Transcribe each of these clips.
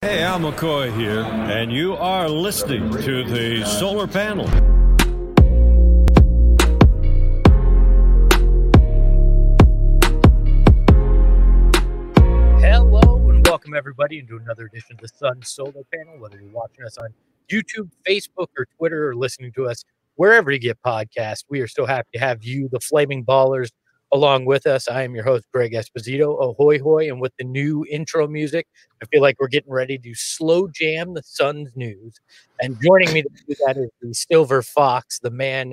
Hey, Al McCoy here, and you are listening to the Solar Panel. Hello and welcome everybody into another edition of the Sun Solar Panel. Whether you're watching us on YouTube, Facebook, or Twitter, or listening to us wherever you get podcasts, we are so happy to have you, the Flaming Ballers, along with us. I am your host, Greg Esposito. Ahoy, hoy! And with the new intro music, I feel like we're getting ready to slow jam the Sun's news. And joining me to do that is the Silver Fox, the man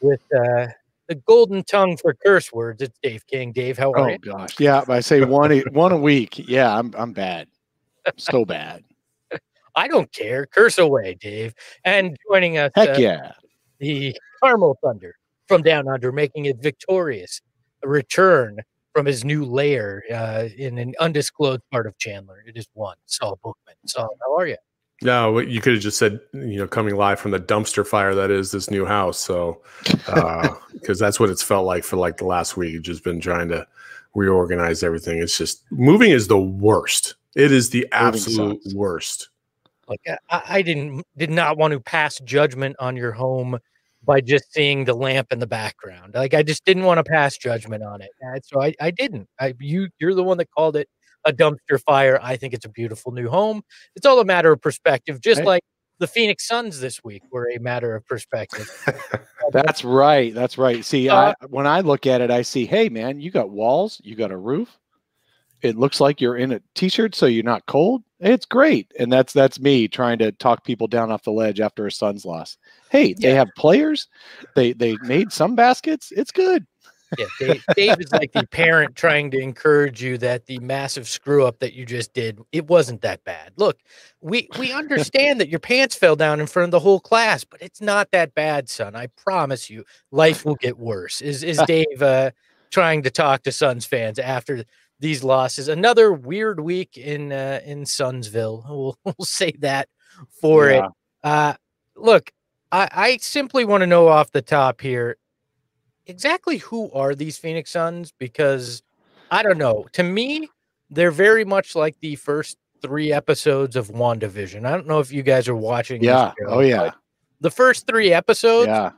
with uh, the golden tongue for curse words. It's Dave King. Dave, how are Oh you? gosh, yeah. I say one a- one a week. Yeah, I'm I'm bad, so bad. I don't care. Curse away, Dave. And joining us, Heck uh, yeah. the Carmel Thunder from down under, making it victorious return from his new lair uh, in an undisclosed part of Chandler. It is one Saul Bookman. Saul, how are you? No, what you could have just said, you know, coming live from the dumpster fire that is this new house. So, uh because that's what it's felt like for like the last week. Just been trying to reorganize everything. It's just moving is the worst. It is the absolute worst. Like I, I didn't did not want to pass judgment on your home by just seeing the lamp in the background. Like I just didn't want to pass judgment on it. And so I, I didn't. I you you're the one that called it a dumpster fire. I think it's a beautiful new home. It's all a matter of perspective, just Hey. like the Phoenix Suns this week were a matter of perspective. That's right. That's right. See, Uh, I, when I look at it, I see, hey man, you got walls, you got a roof. It looks like you're in a t-shirt, so you're not cold. It's great, and that's that's me trying to talk people down off the ledge after a Suns loss. Hey, they Yeah. have players. They they made some baskets. It's good. Yeah, Dave, Dave is like the parent trying to encourage you that the massive screw up that you just did, it wasn't that bad. Look, we we understand that your pants fell down in front of the whole class, but it's not that bad, son. I promise you, life will get worse. Is is Dave uh, trying to talk to Suns fans after these losses? Another weird week in uh, in Sunsville. We'll, we'll say that for it. Uh, look, I, I simply want to know off the top here exactly who are these Phoenix Suns? Because I don't know. To me, they're very much like the first three episodes of WandaVision. I don't know if you guys are watching. this Yeah. show, Oh yeah. The first three episodes, Yeah.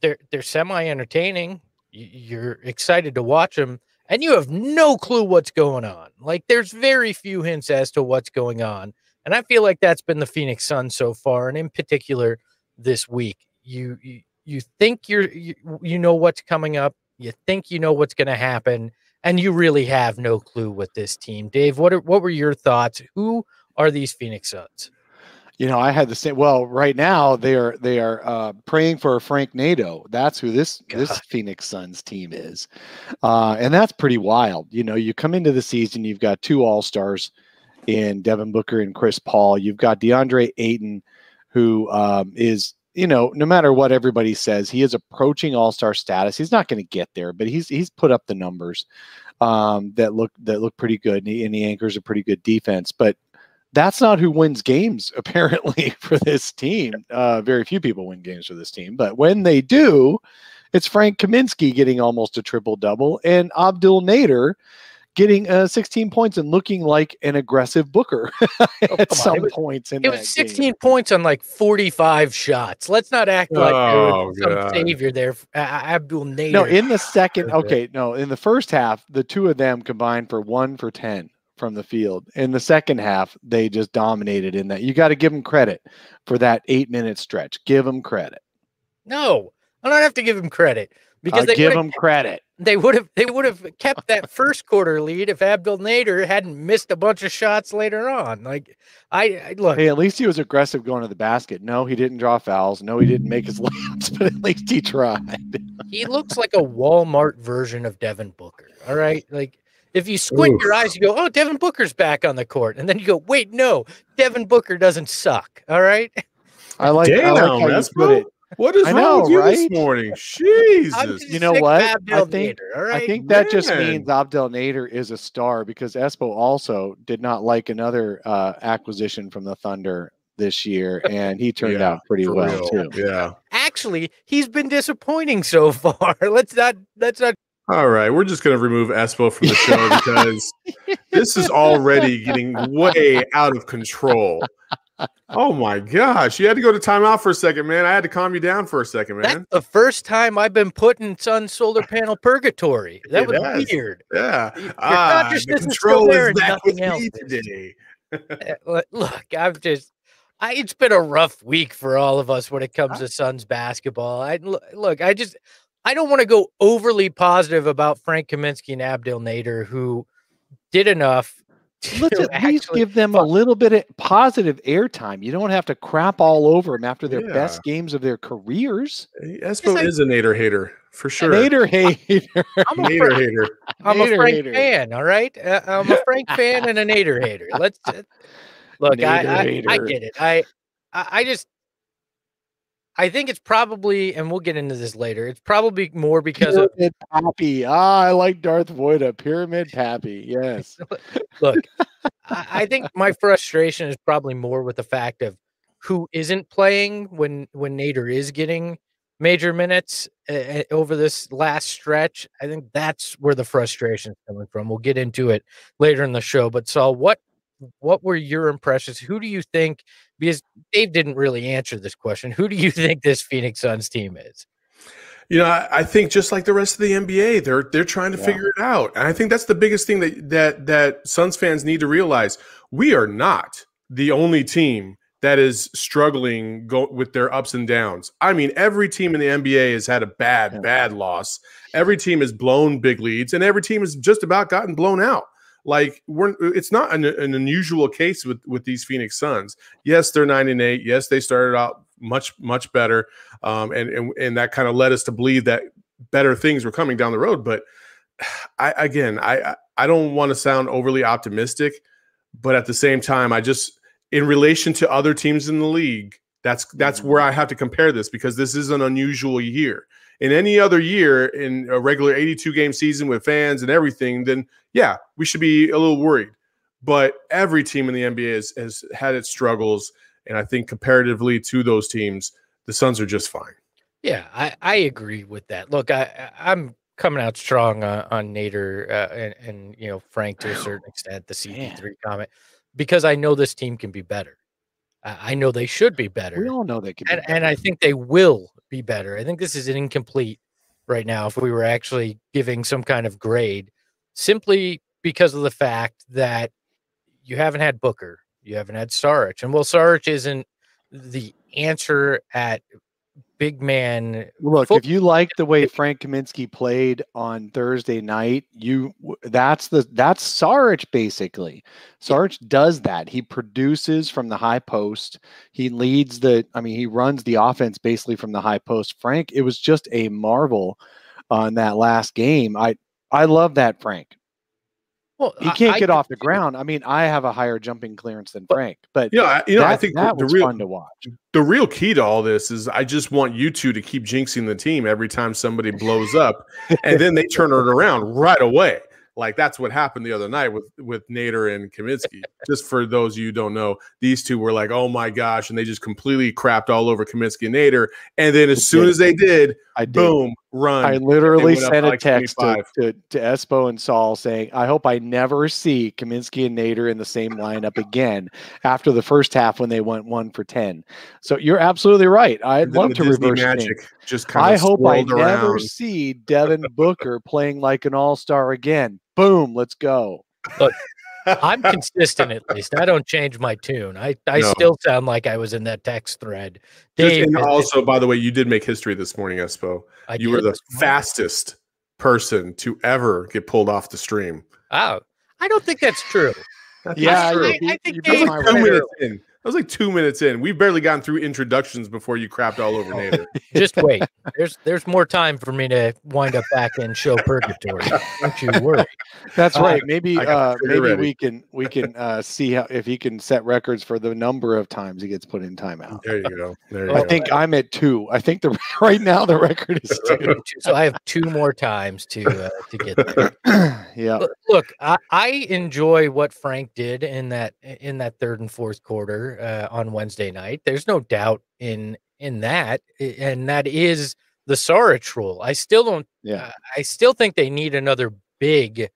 they're they're semi entertaining. You're excited to watch them, and you have no clue what's going on. Like there's very few hints as to what's going on, and I feel like that's been the Phoenix Suns so far, and in particular this week. You you, you think you're you, you know what's coming up. You think you know what's going to happen, and you really have no clue with this team. Dave, what are, what were your thoughts? Who are these Phoenix Suns? You know, I had the same. Well, right now they are they are uh, praying for Frank Nato. That's who this this Phoenix Suns team is, uh, and that's pretty wild. You know, you come into the season, you've got two All Stars in Devin Booker and Chris Paul. You've got DeAndre Ayton, who um, is you know, no matter what everybody says, he is approaching All Star status. He's not going to get there, but he's he's put up the numbers um, that look that look pretty good, and he, and he anchors a pretty good defense, but that's not who wins games apparently for this team. Uh, very few people win games for this team, but when they do, it's Frank Kaminsky getting almost a triple double and Abdel Nader getting uh, 16 points and looking like an aggressive Booker Oh, at come on. some It was- points in It that was game. 16 points on like 45 shots. Let's not act like Oh, was some savior there. Uh, Abdel Nader. No, in the second, Okay. okay, no, in the first half, the two of them combined for one for 10 from the field. In the second half, they just dominated in that. You got to give them credit for that eight minute stretch. Give them credit. no, I don't have to give them credit because Uh, they give them credit. they would have they would have kept that first quarter lead if Abdel Nader hadn't missed a bunch of shots later on. Like I, I look, Hey, at least he was aggressive going to the basket. No, he didn't draw fouls. No, he didn't make his layups, but at least he tried. he looks like a Walmart version of Devin Booker. All right, like. If you squint your eyes, you go, "Oh, Devin Booker's back on the court," and then you go, "Wait, no, Devin Booker doesn't suck." All right, I like, I Damn, like how you put it. What is I wrong know, with you right? this morning? I'm Jesus. just You know sick of what? Abdel I think- Nader, all right? I think that just means Abdel Nader is a star because Espo also did not like another uh, acquisition from the Thunder this year, and he turned Yeah, out pretty well real. too. Yeah. Actually, he's been disappointing so far. Let's not let's not All right, we're just going to remove Espo from the show because this is already getting way out of control. Oh my gosh, you had to go to timeout for a second, man. I had to calm you down for a second, That's man. the first time I've been put in sun solar panel purgatory. That It was weird. Yeah, Your Ah, the consciousness is control there is back with else me today. Uh, look- I'm just. I, it's been a rough week for all of us when it comes to Suns basketball. I look. I just. I don't want to go overly positive about Frank Kaminsky and Abdel Nader, who did enough. Let's at least give them a little bit of positive airtime. You don't have to crap all over them after their Yeah. best games of their careers. Espo I- is a Nader hater for sure. Nader hater. I'm a, Nader Fra- hater. I'm a Nader Frank hater. fan. All right, uh, I'm a Frank fan and a Nader hater. Let's uh, look. I, Nader I, I hater. get it. I, I I just. I think it's probably, and we'll get into this later. It's probably more because of Pyramid Pappy. Ah, I like Darth Voida. Pyramid Pappy. Yes. look. I, I think my frustration is probably more with the fact of who isn't playing when when Nader is getting major minutes uh, over this last stretch. I think that's where the frustration is coming from. We'll get into it later in the show. But Saul, what what were your impressions? Who do you think? Because Dave didn't really answer this question. Who do you think this Phoenix Suns team is? You know, I, I think just like the rest of the NBA, they're they're trying to Yeah. figure it out, and I think that's the biggest thing that that that Suns fans need to realize: we are not the only team that is struggling go, with their ups and downs. I mean, every team in the NBA has had a bad Yeah. bad loss. Every team has blown big leads, and every team has just about gotten blown out. Like we're, it's not an, an unusual case with with these Phoenix Suns. Yes, they're nine and eight. Yes, they started out much much better, um, and and and that kind of led us to believe that better things were coming down the road. But I again, I I- I don't want to sound overly optimistic, but at the same time, I just in relation to other teams in the league, that's that's where I have to compare this because this is an unusual year. In any other year, in a regular 82 game season with fans and everything, then yeah, we should be a little worried. But every team in the NBA has, has had its struggles, and I think comparatively to those teams, the Suns are just fine. Yeah, I, I agree with that. Look, I I- I'm coming out strong on, on Nader uh, and, and you know Frank to a certain extent, the CP3 comment, because I know this team can be better. I, I know they should be better, We all know they can. be and and I think they will be better. I think this is incomplete right now. If we were actually giving some kind of grade, simply because of the fact that you haven't had Booker, you haven't had Saric, and well, Saric isn't the answer at big man Look, if you like the way Frank Kaminsky played on Thursday night, you that's the that's Saric basically. Saric does that. He produces from the high post. He leads the I mean, he runs the offense basically from the high post. Frank, it was just a marvel on that last game. I I love that Frank. Well, He can't I get do off the ground. I mean, I have a higher jumping clearance than Frank, but You know, I, you know, I think that the was real fun to watch. the real key to all this is I just want you two to keep jinxing the team every time somebody blows up, and then they turn it around right away. Like that's what happened the other night with with Nader and Kaminsky. just for those of you who don't know, these two were like, "Oh my gosh!" and they just completely crapped all over Kaminsky and Nader. And then as soon as they did, I did. boom, run. I literally sent a like text to, 25. to, to Espo and Saul saying, I hope I never see Kaminsky and Nader in the same lineup again after the first half when they went one for 10. So you're absolutely right. I'd And love the to Disney reverse magic things. just kind of I hope I swirled never see Devin Booker playing like an all star again. Boom, let's go. I'm consistent at least. I don't change my tune. I, I No. still sound like I was in that text thread. Just- Dave, and is- also, by the way, you did make history this morning, Espo. I You were the fastest person to ever get pulled off the stream. Oh, I don't think that's true. That's Yeah, I, I, I think you beat Dave, my two record. minutes in. That was like two minutes in. We've barely gotten through introductions before you crapped all over Nader. Just wait. There's there's more time for me to wind up back in show purgatory. Don't you worry. That's Uh, right. Maybe uh, maybe ready. we can we can uh, see how if he can set records for the number of times he gets put in timeout. There you go. There you I go. think I'm at two. I think the right now the record is two. So I have two more times to uh, to get there. yeah. Look- Look, I, I enjoy what Frank did in that in that third and fourth quarter uh, on Wednesday night. There's no doubt in in that, and that is the Saric rule. I still don't. Yeah. uh, I still think they need another big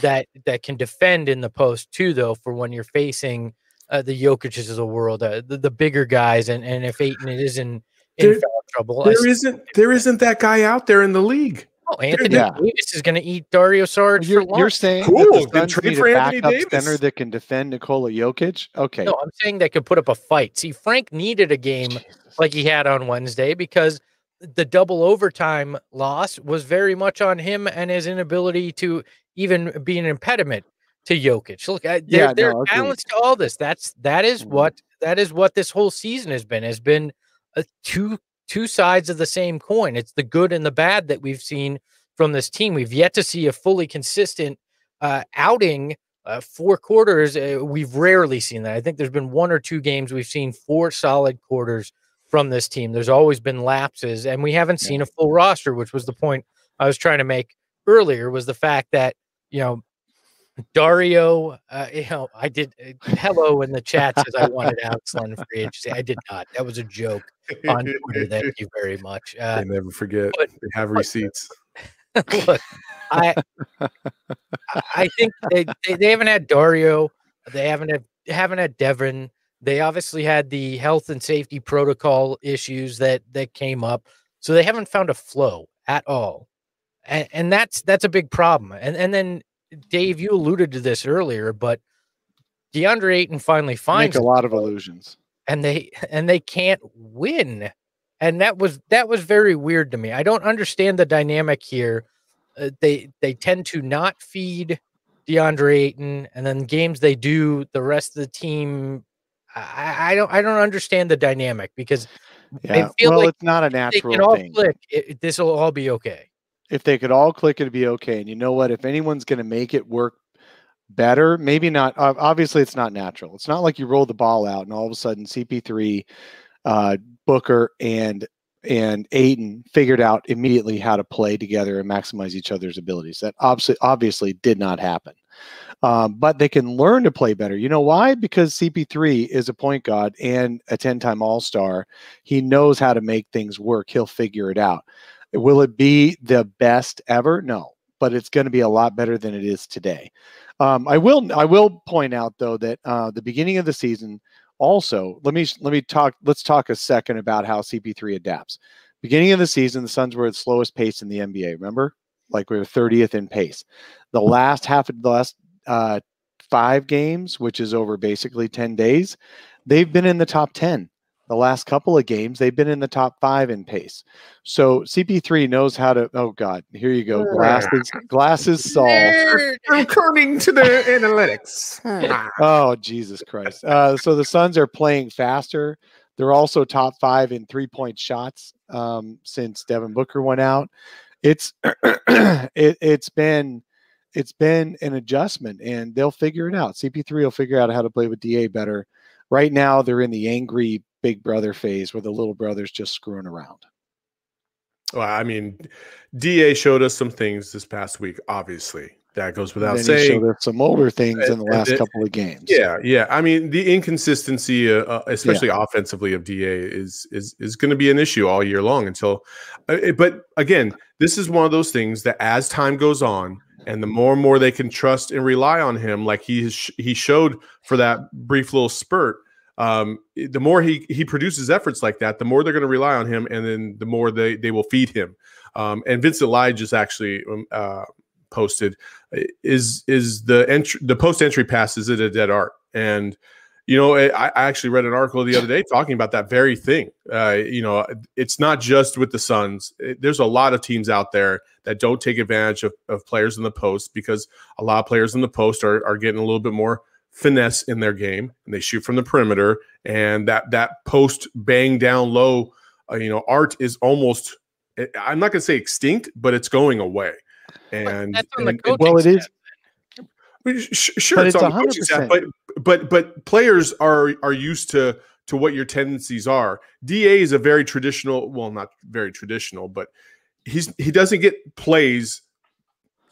that that can defend in the post too, though. For when you're facing uh, the Jokic's of the world, uh, the, the bigger guys, and and if Ayton is in in There- foul trouble, there isn't there isn't that guy out there in the league. Oh, Anthony yeah. Davis is going to eat Dario Saric You're, for you're saying Cool, that the then Suns trade need for a Anthony backup center that can defend Nikola Jokic? Okay. No, I'm saying they could put up a fight. See, Frank needed a game Jesus. like he had on Wednesday because the double overtime loss was very much on him and his inability to even be an impediment to Jokic. Look, I, there, Yeah, there no, are agreed. balance to all this. That's that is Mhm. what that is what this whole season has been. Has been a two two sides of the same coin. It's the good and the bad that we've seen from this team. We've yet to see a fully consistent uh, outing. Uh, four quarters, uh, we've rarely seen that. I think there's been one or two games we've seen four solid quarters from this team. There's always been lapses, and we haven't seen a full roster, which was the point I was trying to make earlier. Was the fact that you know Dario, uh, you know, I did uh, hello in the chat says I wanted Alex Len free agency. I did not. That was a joke on Twitter. Thank you very much. Uh, they never forget. but- they have receipts. look, I I- I think they, they, they haven't had Dario, they haven't had haven't had Devin. They obviously had the health and safety protocol issues that that came up, so they haven't found a flow at all, and, and that's that's a big problem. And and then Dave, you alluded to this earlier, but DeAndre Ayton finally Make finds a lot of illusions. and they and they can't win and that was that was very weird to me i don't understand the dynamic here uh, they they tend to not feed deandre ayton and then games they do the rest of the team i i don't i don't understand the dynamic because Yeah. feel Well, like it's not a natural all thing. click this will all be okay if they could all click, it'd be okay. And you know what? If anyone's going to make it work better, maybe not. Obviously, it's not natural. It's not like you roll the ball out and all of a sudden CP3, uh, Booker, and and Ayton figured out immediately how to play together and maximize each other's abilities. That obviously obviously did not happen. Um, but they can learn to play better. You know why? Because CP3 is a point guard and a 10 time All Star. He knows how to make things work. He'll figure it out. Will it be the best ever? No, but it's going to be a lot better than it is today. Um, I will. I will point out though that uh, the beginning of the season. Also, let me let me talk. Let's talk a second about how CP3 adapts. Beginning of the season, the Suns were at slowest pace in the NBA. Remember, like we were 30th in pace. The last half of the last uh, five games, which is over basically 10 days, they've been in the top 10 the last couple of games they've been in the top five in pace. So cp3 knows how to oh god here you go glasses glasses solved. According to the analytics. oh jesus christ. Uh, so the suns are playing faster. They're also top five in three point shots um, since devin booker went out. It's it, it's been it's been an adjustment and they'll figure it out. Cp3 will figure out how to play with da better right now they're in the angry big brother phase where the little brother's just screwing around Well, I mean, Da showed us some things this past week. Obviously, that goes without And saying. showed us some older things in the last and- couple of games. Yeah, yeah. I mean, the inconsistency, uh, uh, especially offensively, of Da is is is going to be an issue all year long until. Uh, but again, this is one of those things that as time goes on, and the more and more they can trust and rely on him, like he has, he showed for that brief little spurt. Um, the more he he produces efforts like that, the more they're going to rely on him, and then the more they they will feed him. Um, and Vincent Lai just actually um, uh, posted is is the entry the post entry pass is it a dead art and you know I, I actually read an article the other day talking about that very thing. Uh, you know it's not just with the suns. It- there's a lot of teams out there that don't take advantage of, of players in the post because a lot of players in the post are, are getting a little bit more finesse in their game and they shoot from the perimeter. And that that post bang down low uh, you know art is almost eh, i'm not going to say extinct but it's going away. And, That's on the and- well, it is. Sure, But it's, it's on the coaching staff, but but but players are are used to to what your tendencies are. Da is a very traditional, well, not very traditional, but he's he doesn't get plays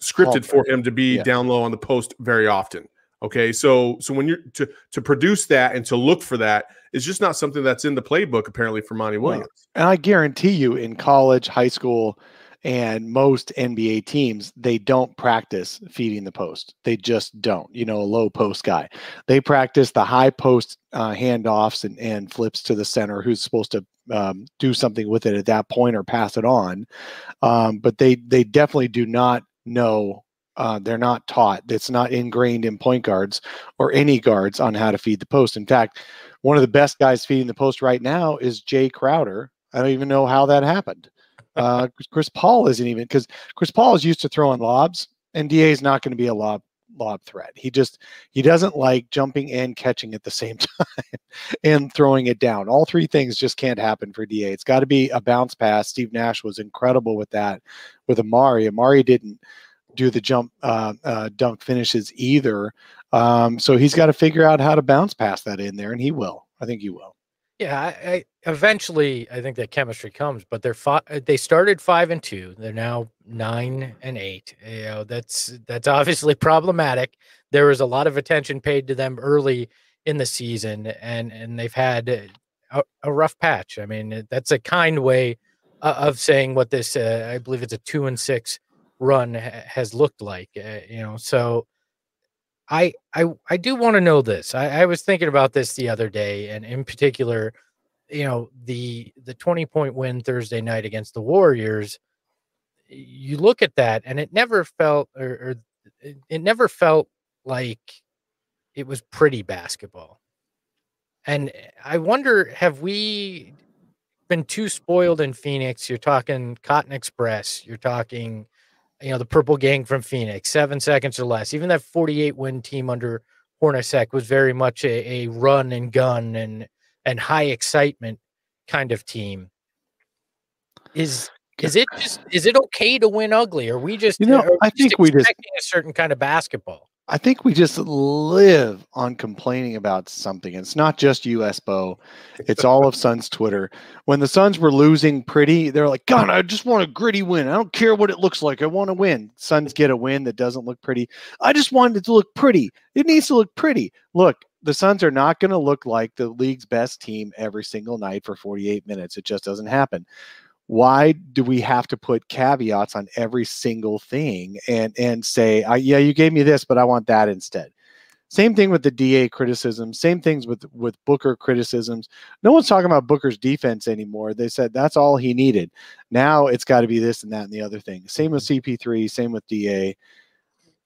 scripted for him to be Yeah. down low on the post very often. Okay, so so when you're to to produce that and to look for that is just not something that's in the playbook apparently for Monty Williams. And I guarantee you, in college, high school, and most NBA teams, they don't practice feeding the post. They just don't. You know, a low post guy. They practice the high post uh, handoffs and, and flips to the center, who's supposed to um, do something with it at that point or pass it on. Um, but they they definitely do not know. Uh, they're not taught. It's not ingrained in point guards or any guards on how to feed the post. In fact, one of the best guys feeding the post right now is Jae Crowder. I don't even know how that happened. Uh, Chris Paul isn't even because Chris Paul is used to throwing lobs, and Da is not going to be a lob lob threat. He just he doesn't like jumping and catching at the same time and throwing it down. All three things just can't happen for Da. It's got to be a bounce pass. Steve Nash was incredible with that with Amar'e. Amar'e didn't do the jump uh, uh, dunk finishes either. Um, so he's got to figure out how to bounce past that in there, and he will. I think he will. Yeah, I, I eventually I think that chemistry comes, but they're fi- they started five and two. They're now nine and eight. You know, that's that's obviously problematic. There was a lot of attention paid to them early in the season, and and they've had a, a rough patch. I mean, that's a kind way uh, of saying what this. Uh, I believe it's a two and six run ha- has looked like. Uh, you know, so. I I I do want to know this. I, I was thinking about this the other day, and in particular, you know, the the 20 point win Thursday night against the Warriors. You look at that, and it never felt or, or it, it never felt like it was pretty basketball. And eh, I wonder, have we been too spoiled in Phoenix? You're talking Cotton Express, you're talking you know, the purple gang from Phoenix, seven seconds or less. Even that 48 win team under Hornacek was very much a, a run and gun and and high excitement kind of team. Is is it just is it okay to win ugly? Or we just You know, are I think we just- a certain kind of basketball. I think we just live on complaining about something. It's not just Espo. It's all of Suns Twitter. When the Suns were losing pretty, they're like, God, I just want a gritty win. I don't care what it looks like. I want to win. Suns get a win that doesn't look pretty. I just wanted it to look pretty. It needs to look pretty. Look, the Suns are not going to look like the league's best team every single night for 48 minutes. It just doesn't happen why do we have to put caveats on every single thing and and say I, yeah you gave me this but i want that instead. Same thing with the da criticism same things with with booker criticisms. No one's talking about booker's defense anymore. They said that's all he needed. Now it's got to be this and that and the other thing. Same with cp3 same with da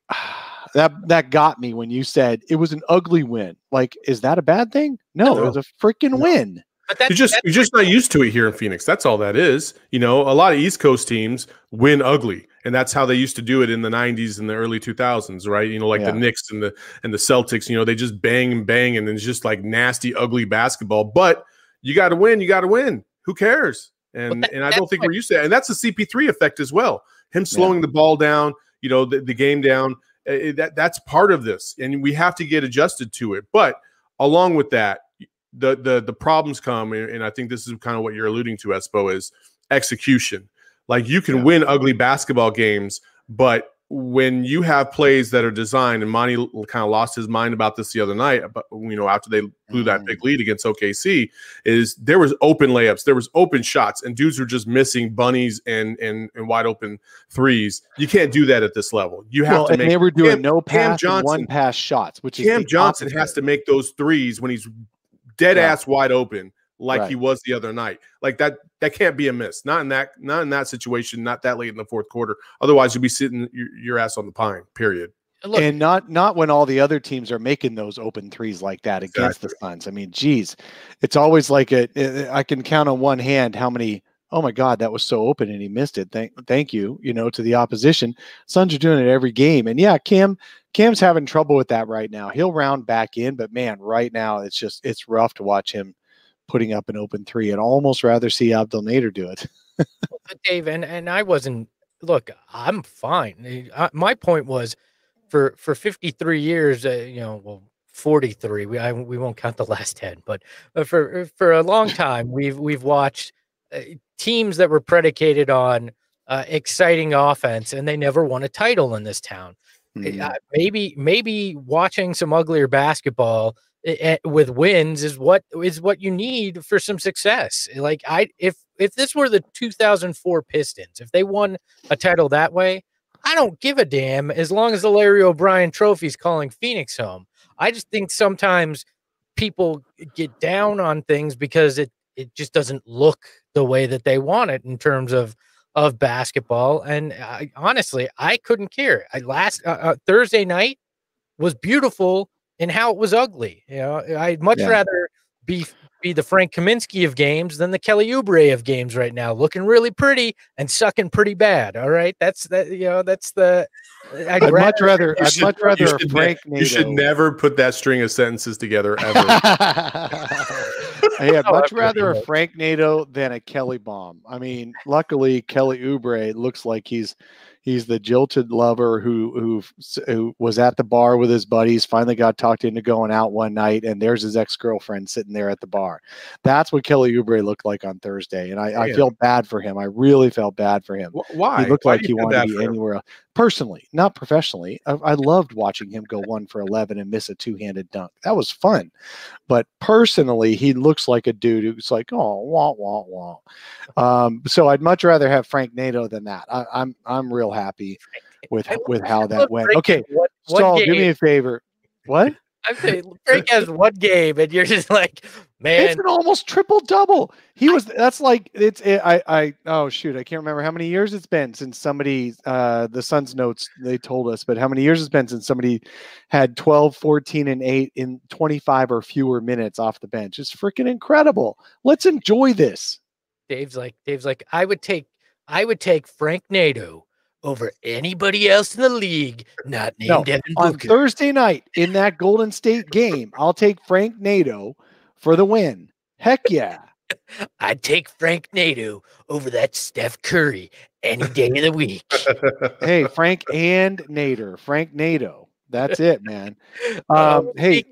that that got me when you said it was an ugly win. Like is that a bad thing? No, No. it was a freaking No. win But that's You're just that's you're just not used to it here in Phoenix. That's all that is. You know, a lot of East Coast teams win ugly, and that's how they used to do it in the '90s and the early 2000s, right? You know, like Yeah. the Knicks and the and the Celtics. You know, they just bang and bang, and it's just like nasty, ugly basketball. But you got to win. You got to win. Who cares? And that- and I don't think what- we're used to that. And that's the CP3 effect as well. Him slowing the ball down. You know, the, the game down. eh, that that's part of this, and we have to get adjusted to it. But along with that, the the the problems come, and I think this is kind of what you're alluding to, Espo, is execution. Like you can Yeah. win ugly basketball games, but when you have plays that are designed, and Monty kind of lost his mind about this the other night, but you know after they blew that Mm. big lead against OKC, is there was open layups, there was open shots, and dudes were just missing bunnies and and and wide open threes. You can't do that at this level. You have well, to and make they were doing Cam- no Cam pass and one pass shots, which is Cam Johnson opposite. has to make those threes when he's dead Yeah. ass wide open, like Right. he was the other night. Like that, that can't be a miss. Not in that, not in that situation. Not that late in the fourth quarter. Otherwise, you'll be sitting your, your ass on the pine. Period. look, and not not when all the other teams are making those open threes like that against the Exactly. Suns. I mean, geez, it's always like a. Eh, eh, I can count on one hand how many oh my God, that was so open and he missed it. Thank, thank you, you know, to the opposition. Suns are doing it every game. And yeah, Cam, Cam's having trouble with that right now. He'll round back in, but man, right now it's just, it's rough to watch him putting up an open three. I'd almost rather see Abdel Nader do it. Dave, and, and I wasn't, look, I'm fine. Uh, my point was for, for 53 years, uh, you know, well, 43. We I, we won't count the last 10, but for for a long time we've we've watched teams that were predicated on uh, exciting offense and they never won a title in this town. Mm-hmm. Uh, maybe maybe watching some uglier basketball uh, with wins is what is what you need for some success. Like I if if this were the 2004 Pistons, if they won a title that way, I don't give a damn as long as the Larry O'Brien trophy's calling Phoenix home. I just think sometimes people get down on things because it it just doesn't look the way that they want it in terms of of basketball. And I, honestly, I couldn't care. I last uh, uh, Thursday night was beautiful in how it was ugly. You know, I'd much yeah. rather be be the Frank Kaminsky of games than the Kelly Oubre of games right now, looking really pretty and sucking pretty bad. All right, that's that. You know, that's the. I'd, I'd rather, much rather. I'd should, much rather Frank. Ne- you should never put that string of sentences together ever. I would much rather a Frank NATO than a Kelly bomb. I mean, luckily Kelly Oubre looks like he's He's the jilted lover who who who was at the bar with his buddies, finally got talked into going out one night, and there's his ex girlfriend sitting there at the bar. That's what Kelly Oubre looked like on Thursday, and I, yeah. I feel bad for him. I really felt bad for him. Why? He looked Why like he wanted to be anywhere else. Personally, not professionally. I, I loved watching him go one for eleven and miss a two handed dunk. That was fun, but personally, he looks like a dude who's like, oh, wah wah wah. Um, so I'd much rather have Frank Nato than that. I, I'm I'm real happy with with how that went. Okay, what, what Saul, game? do me a favor. What? I'm saying Frank has one game, and you're just like, man, it's an almost triple double. He was. That's like it's. It, I. I. Oh shoot, I can't remember how many years it's been since somebody. Uh, the Suns notes they told us, but how many years it's been since somebody had 12, 14, and eight in 25 or fewer minutes off the bench. It's freaking incredible. Let's enjoy this. Dave's like, Dave's like, I would take, I would take Frank Nadeau over anybody else in the league not named no, Devin On Thursday night in that Golden State game, I'll take Frank Nadeau for the win. Heck yeah. I'd take Frank Nadeau over that Steph Curry any day of the week. hey, Frank and Nader. Frank Nadeau. That's it, man. Um, hey,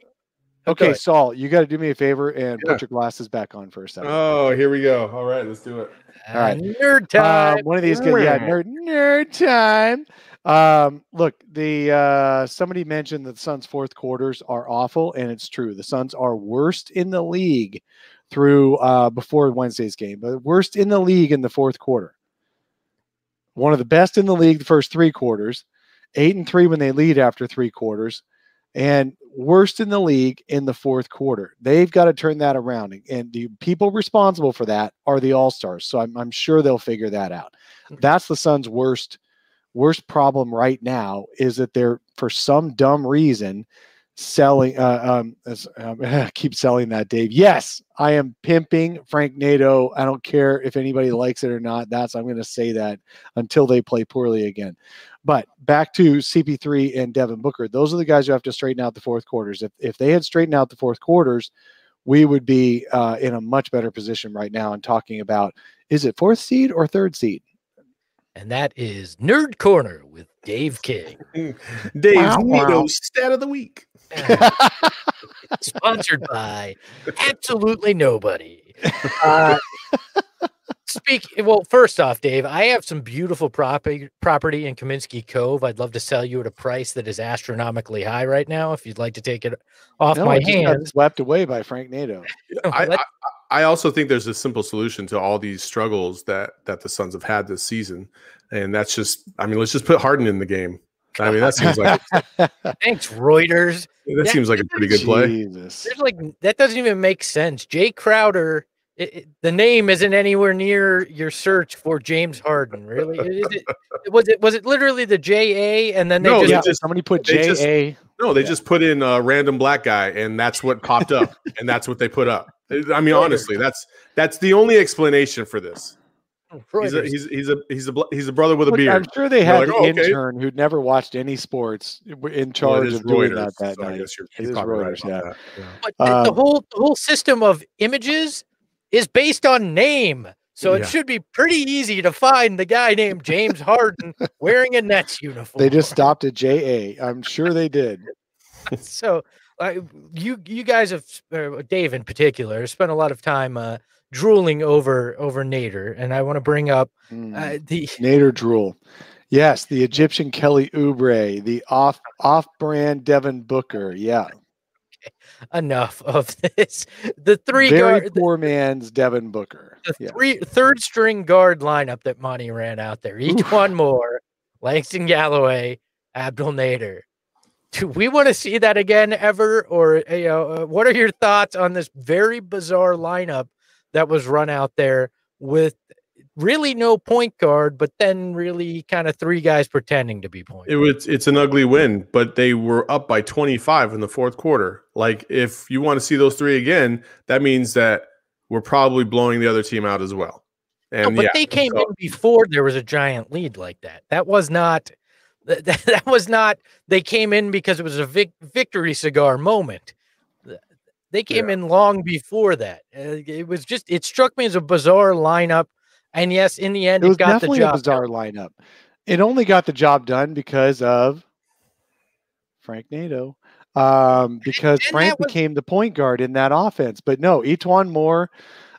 okay, Saul, you got to do me a favor and yeah. put your glasses back on for a second. Oh, here we go. All right, let's do it. All right, nerd time. Uh, one of these good, yeah, nerd nerd time. Um, look, the uh, somebody mentioned that the Suns' fourth quarters are awful, and it's true. The Suns are worst in the league through uh, before Wednesday's game, but worst in the league in the fourth quarter. One of the best in the league the first three quarters, eight and three when they lead after three quarters, and worst in the league in the fourth quarter. They've got to turn that around. And the people responsible for that are the All Stars. So I'm, I'm, sure they'll figure that out. Mm-hmm. That's the Suns' worst worst problem right now is that they're for some dumb reason selling uh, um, as, um, keep selling that dave yes i am pimping frank Nato. i don't care if anybody likes it or not that's i'm going to say that until they play poorly again but back to cp3 and devin booker those are the guys who have to straighten out the fourth quarters if, if they had straightened out the fourth quarters we would be uh, in a much better position right now and talking about is it fourth seed or third seed and that is Nerd Corner with Dave King. Dave's wow, wow. stat of the week. Sponsored by absolutely nobody. Uh, speak well. First off, Dave, I have some beautiful property property in Kaminsky Cove. I'd love to sell you at a price that is astronomically high right now. If you'd like to take it off no, my hands, swept away by Frank Nadeau. I, I, I also think there's a simple solution to all these struggles that that the Suns have had this season, and that's just I mean let's just put Harden in the game. I mean that seems like thanks Reuters. That, that seems like a pretty good play. There's like that doesn't even make sense. Jae Crowder, it, it, the name isn't anywhere near your search for James Harden. Really, it, was it was it literally the J A and then they no, just, yeah, just somebody put J A. No, they yeah. just put in a random black guy, and that's what popped up, and that's what they put up. I mean, honestly, that's that's the only explanation for this. He's a, he's he's a he's a he's a brother with a beard. I'm sure they had like, an "Oh, okay." intern who'd never watched any sports in charge it is of doing Reuters, that that so I night. guess you're, he's is right yeah. that. Yeah. But the, the Um, whole the whole system of images is based on name. So Yeah. it should be pretty easy to find the guy named James Harden wearing a Nets uniform. They just stopped at JA. I'm sure they did. so uh, you you guys have uh, Dave in particular spent a lot of time uh, drooling over over Nader, and I want to bring up Mm. uh, the Nader drool. Yes, the Egyptian Kelly Oubre, the off off brand Devin Booker. Yeah. enough of this. The three Very guard, poor man's Devin Booker. the Yeah. three third string guard lineup that Monty ran out there. Each Oof. one more. Langston Galloway, Abdel Nader. Do we want to see that again ever? Or you know, uh, what are your thoughts on this very bizarre lineup that was run out there with really no point guard, but then really kind of three guys pretending to be point. It was it's an ugly win, but they were up by 25 in the fourth quarter. Like if you want to see those three again, that means that we're probably blowing the other team out as well. No, And but yeah, they came so- in before there was a giant lead like that. That was not that, that, that was not they came in because it was a vic, victory cigar moment. Th- They came Yeah. in long before that. Uh, it was just it struck me as a bizarre lineup. And yes, in the end, It it, was got the definitely a job. bizarre lineup. It only got the job done because of Frank Nato. Um, because and Frank was- became the point guard in that offense. But no, E'Twaun Moore,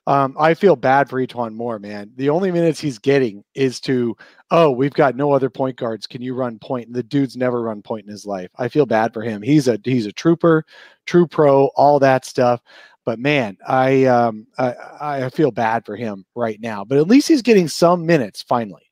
um, I feel bad for E'Twaun Moore, man. The only minutes he's getting is to, oh, we've got no other point guards. Can you run point? And the dude's never run point in his life. I feel bad for him. He's a he's a trooper, true pro, all that stuff. But man, I um I, I feel bad for him right now. But at least he's getting some minutes finally.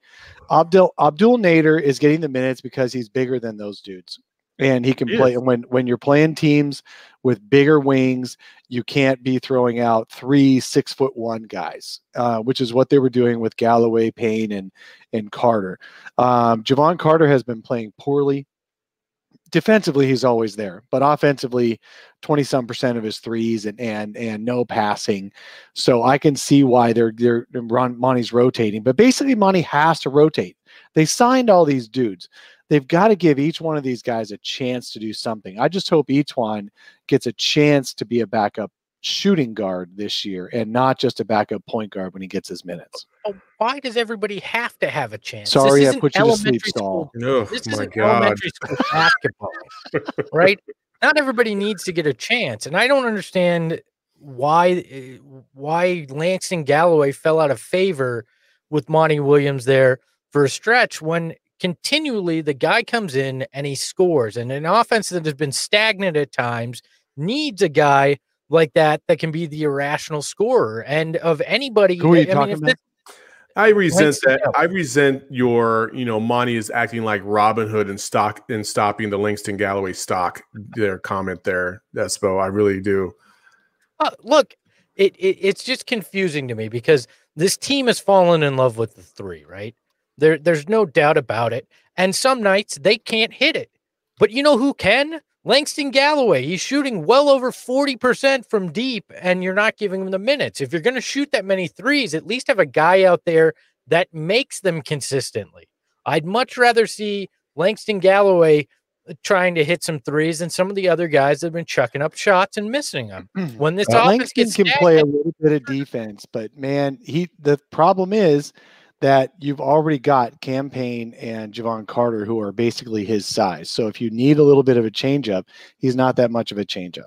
Abdel Abdel Nader is getting the minutes because he's bigger than those dudes. And he can He play is. when when you're playing teams with bigger wings, you can't be throwing out three six foot one guys, uh, which is what they were doing with Galloway, Payne, and and Carter. Um, Jevon Carter has been playing poorly. Defensively, he's always there, but offensively, twenty some percent of his threes and and and no passing. So I can see why they're they're Ron, Monty's rotating. But basically, Monty has to rotate. They signed all these dudes. They've got to give each one of these guys a chance to do something. I just hope each one gets a chance to be a backup shooting guard this year and not just a backup point guard when he gets his minutes. Oh, why does everybody have to have a chance? Sorry, this I isn't put you to sleep, elementary Saul. school Oh This isn't elementary school basketball, right? Not everybody needs to get a chance, and I don't understand why eh, why Langston Galloway fell out of favor with Monty Williams there for a stretch when continually the guy comes in and he scores, and an offense that has been stagnant at times needs a guy like that that can be the irrational scorer. And of anybody, Who are you I talking if about? I resent that. I resent your, you know, Monty is acting like Robin Hood and stock and stopping the Langston Galloway stock. Their comment there, Espo. I really do. Uh, look, it, it it's just confusing to me because this team has fallen in love with the three, right? There, there's no doubt about it. And some nights they can't hit it, but you know who can? Langston Galloway. He's shooting well over forty percent from deep, and you're not giving him the minutes. If you're going to shoot that many threes, at least have a guy out there that makes them consistently. I'd much rather see Langston Galloway uh, trying to hit some threes than some of the other guys that have been chucking up shots and missing them. When this Uh, offense Langston gets can stagnant, play a little bit of defense, but man, he the problem is that you've already got Cam Payne and Jevon Carter who are basically his size. So if you need a little bit of a changeup, he's not that much of a changeup.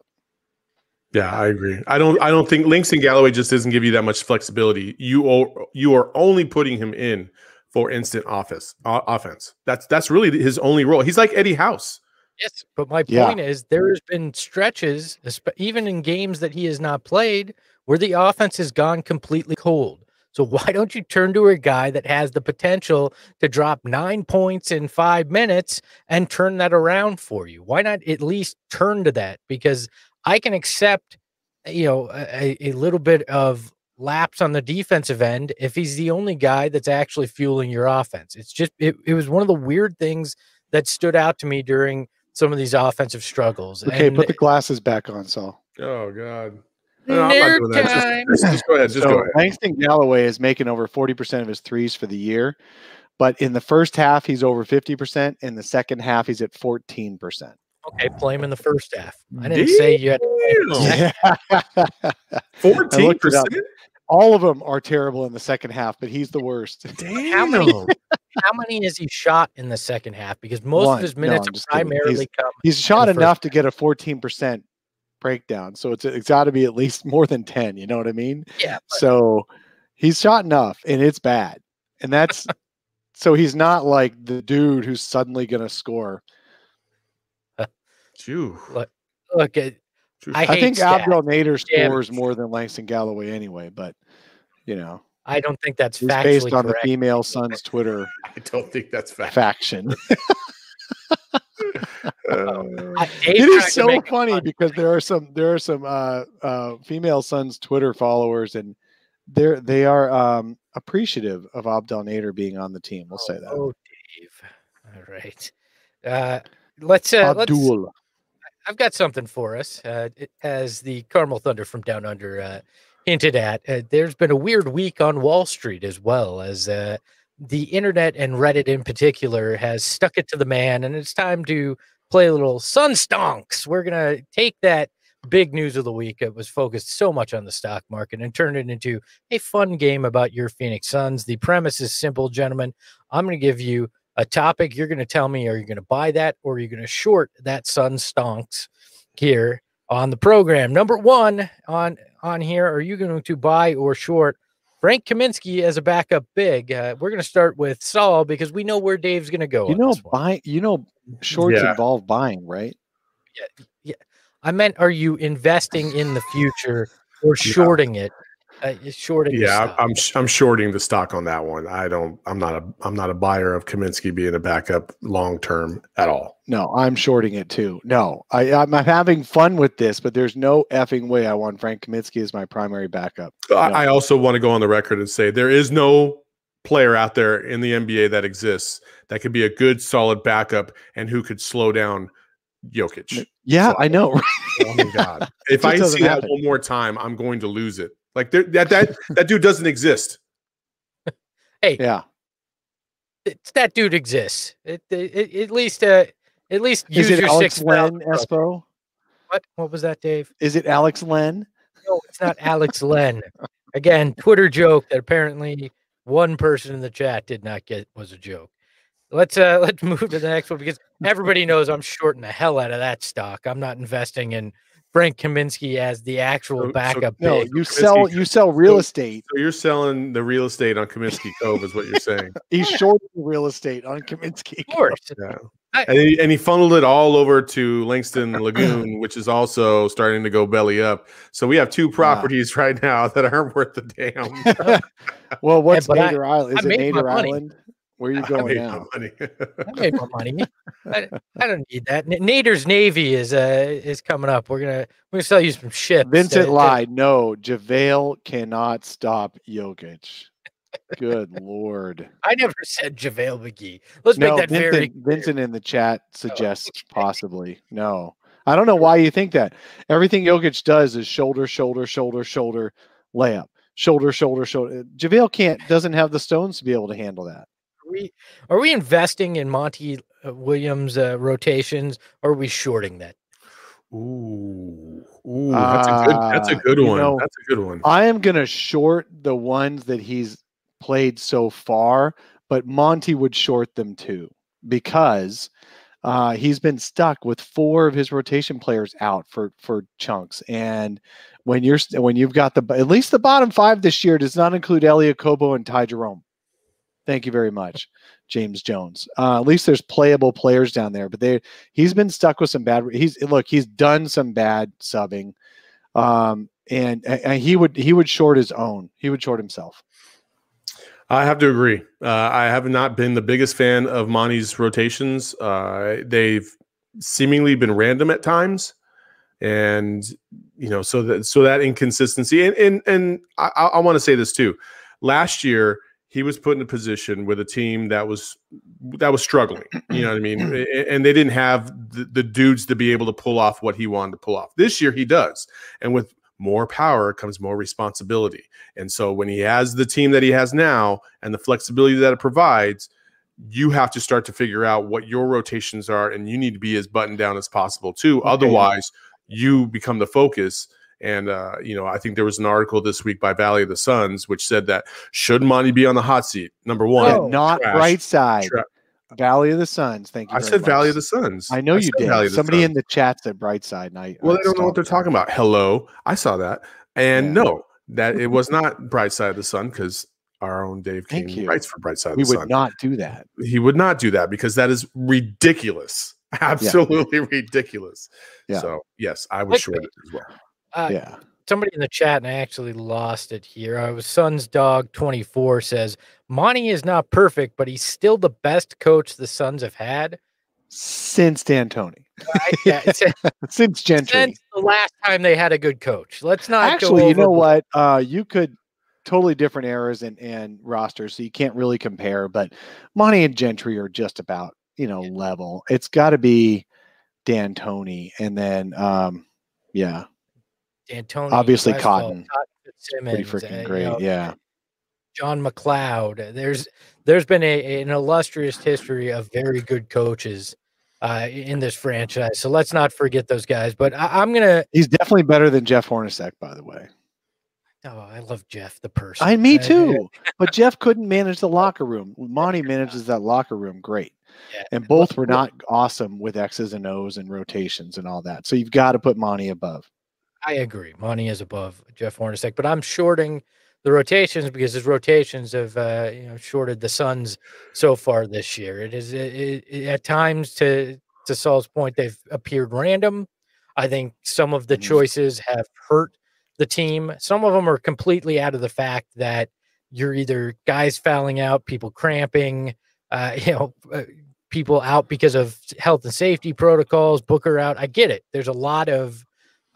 Yeah, I agree. I don't. I don't think Langston Galloway just doesn't give you that much flexibility. You are, you are only putting him in for instant office uh, offense. That's that's really his only role. He's like Eddie House. Yes, but my Yeah. point is there has been stretches, even in games that he has not played, where the offense has gone completely cold. So why don't you turn to a guy that has the potential to drop nine points in five minutes and turn that around for you? Why not at least turn to that? Because I can accept, uh, you know, a, a little bit of lapse on the defensive end if he's the only guy that's actually fueling your offense. It's just it, it was one of the weird things that stood out to me during some of these offensive struggles. Okay, And put the glasses back on, Saul. Oh God. No, I'm not Nerd doing time. Just, just go ahead. Just so go ahead. Langston Galloway is making over 40% of his threes for the year. But in the first half, he's over 50%. In the second half, he's at 14%. Okay, play him in the first half. I didn't say you had to play him in the second. Yeah. Fourteen looked it up. percent. All of them are terrible in the second half, but he's the worst. How many- How many has he shot in the second half? Because most One. of his minutes I'm have just kidding. primarily come. He's shot enough to get a 14% breakdown. So it's it's got to be at least more than 10. You know what I mean? Yeah, but So he's shot enough and it's bad. And that's so he's not like the dude who's suddenly going to score. Phew. look, it, Phew. I I, think stats. Abdel Nader scores it. more than Langston Galloway anyway, but you know, I don't think that's based on the female son's Twitter I don't think that's fact. faction. Uh, I- Dave it tried is to so funny fun. because there are some there are some uh uh female sons Twitter followers and they're they are um appreciative of Abdel Nader being on the team. We'll say that. Oh, Dave. All right. Uh, let's uh, let's. Abdul. I've got something for us. Uh, it- as the Carmel Thunder from Down Under uh, hinted at, uh, there's been a weird week on Wall Street as well as uh, the internet and Reddit in particular has stuck it to the man, and it's time to play a little Sun Stonks. We're gonna take that big news of the week. that was focused so much on the stock market and turn it into a fun game about your Phoenix Suns. The premise is simple, gentlemen. I'm to give you a topic. You're to tell me, are you to buy that or are you to short that Sun Stonks here on the program? Number one on on here, are you going to buy or short Frank Kaminsky as a backup big? Uh, we're going to start with Saul because we know where Dave's going to go. You know, this buy you know shorts Yeah. involve buying, right? Yeah. I meant, are you investing in the future or shorting it? Uh, shorting. yeah, stock. I'm I'm shorting the stock on that one. I don't. I'm not a I'm not a buyer of Kaminsky being a backup long term at all. No, I'm shorting it too. No, I, I'm having fun with this, but there's no effing way I want Frank Kaminsky as my primary backup. I, No. I also want to go on the record and say there is no player out there in the NBA that exists that could be a good, solid backup and who could slow down Jokic. Yeah, So- I know. Oh my god! if I doesn't see that one more time, I'm going to lose it. Like that that that dude doesn't exist. Hey, yeah. It's, that dude exists. It, it, it- at least, uh, at least Is it your Alex Len Espo? What? What was that, Dave? Is it Alex Len? No, it's not Alex Len. Again, Twitter joke that apparently one person in the chat did not get was a joke. Let's uh let's move to the next one because everybody knows I'm shorting the hell out of that stock. I'm not investing in Frank Kaminsky as the actual So- so- backup. No, you Kaminsky- sell you sell real so- estate. So you're selling the real estate on Kaminsky Cove, is what you're saying. He's shorting real estate on Kaminsky. of course. Yeah. I- And he, and he funneled it all over to Langston Lagoon, which is also starting to go belly up. So we have two properties right now that aren't worth the damn. Well, what's but I- Nader Island? I Is it made my Nader money. Island? Where are you going my now? money. I made more money. I, I don't need that. Nader's Navy is uh is coming up. We're gonna we're gonna sell you some ships. Vincent uh, lied. No, JaVale cannot stop Jokic. Good lord. I never said JaVale McGee. Let's no, make that Vincent, very clear. Vincent in the chat suggests possibly. No. I don't know why you think that. Everything Jokic does is shoulder, shoulder, shoulder, shoulder, layup. Shoulder, shoulder, shoulder. JaVale can't doesn't have the stones to be able to handle that. Are we are we investing in Monty uh, Williams uh, rotations or are we shorting that? Ooh, ooh, that's a good. That's a Uh, good you one. know, that's a good one. I am gonna short the ones that he's played so far, but Monty would short them too because uh, he's been stuck with four of his rotation players out for for chunks. And when you're when you've got the at least the bottom five this year does not include Elie Okobo and Ty Jerome. Thank you very much, James Jones. Uh, at least there's playable players down there, but they he's been stuck with some bad. He's look, he's done some bad subbing, um, and, and he would he would short his own. He would short himself. I have to agree. Uh, I have not been the biggest fan of Monty's rotations. Uh, they've seemingly been random at times, and you know, so that so that inconsistency. And and and I, I want to say this too. Last year, he was put in a position with a team that was that was struggling. You know what I mean? And they didn't have the, the dudes to be able to pull off what he wanted to pull off. This year, he does, and with more power comes more responsibility. And so when he has the team that he has now and the flexibility that it provides, you have to start to figure out what your rotations are and you need to be as buttoned down as possible too. Okay. Otherwise, you become the focus. And uh, you know, I think there was an article this week by Valley of the Suns which said that should Monty be on the hot seat? Number one, oh, not trash, right side. Tra- Valley of the Suns. Thank you. I said much. Valley of the Suns. I know I you did. Somebody in the chat said Bright Side. And I, well, I they don't know what they're talking about. Hello, I saw that, and yeah. no, that it was not Bright Side of the Sun because our own Dave King writes for Bright Side. We would Sun. not do that. He would not do that because that is ridiculous. Absolutely yeah. ridiculous. Yeah. So yes, I was it as well. Uh, yeah somebody in the chat, and I actually lost it here. I was Suns Dog 24 says Monty is not perfect, but he's still the best coach the Suns have had since D'Antoni. yeah, since Gentry. Since the last time they had a good coach. Let's not actually. you know what? Uh, you could totally different eras and and rosters, so you can't really compare. But Monty and Gentry are just about you know yeah. level. It's got to be D'Antoni, and then um, yeah, D'Antoni, obviously Cotton, Cotton pretty freaking uh, great. You know, yeah, John MacLeod. There's there's been a, an illustrious history of very good coaches uh, in this franchise. So let's not forget those guys. But I, am gonna. He's definitely better than Jeff Hornacek, by the way. Oh, I love Jeff, the person. I me too. but Jeff couldn't manage the locker room. Monty manages that locker room great. Yeah. And both were not awesome with X's and O's and rotations and all that. So you've got to put Monty above. I agree. Monty is above Jeff Hornacek, but I'm shorting the rotations because his rotations have uh, you know shorted the Suns so far this year. It is it, it, at times to to Saul's point they've appeared random. I think some of the mm-hmm. choices have hurt the team. Some of them are completely out of the fact that you're either guys fouling out, people cramping, uh, you know, uh, people out because of health and safety protocols, Booker out. I get it. There's a lot of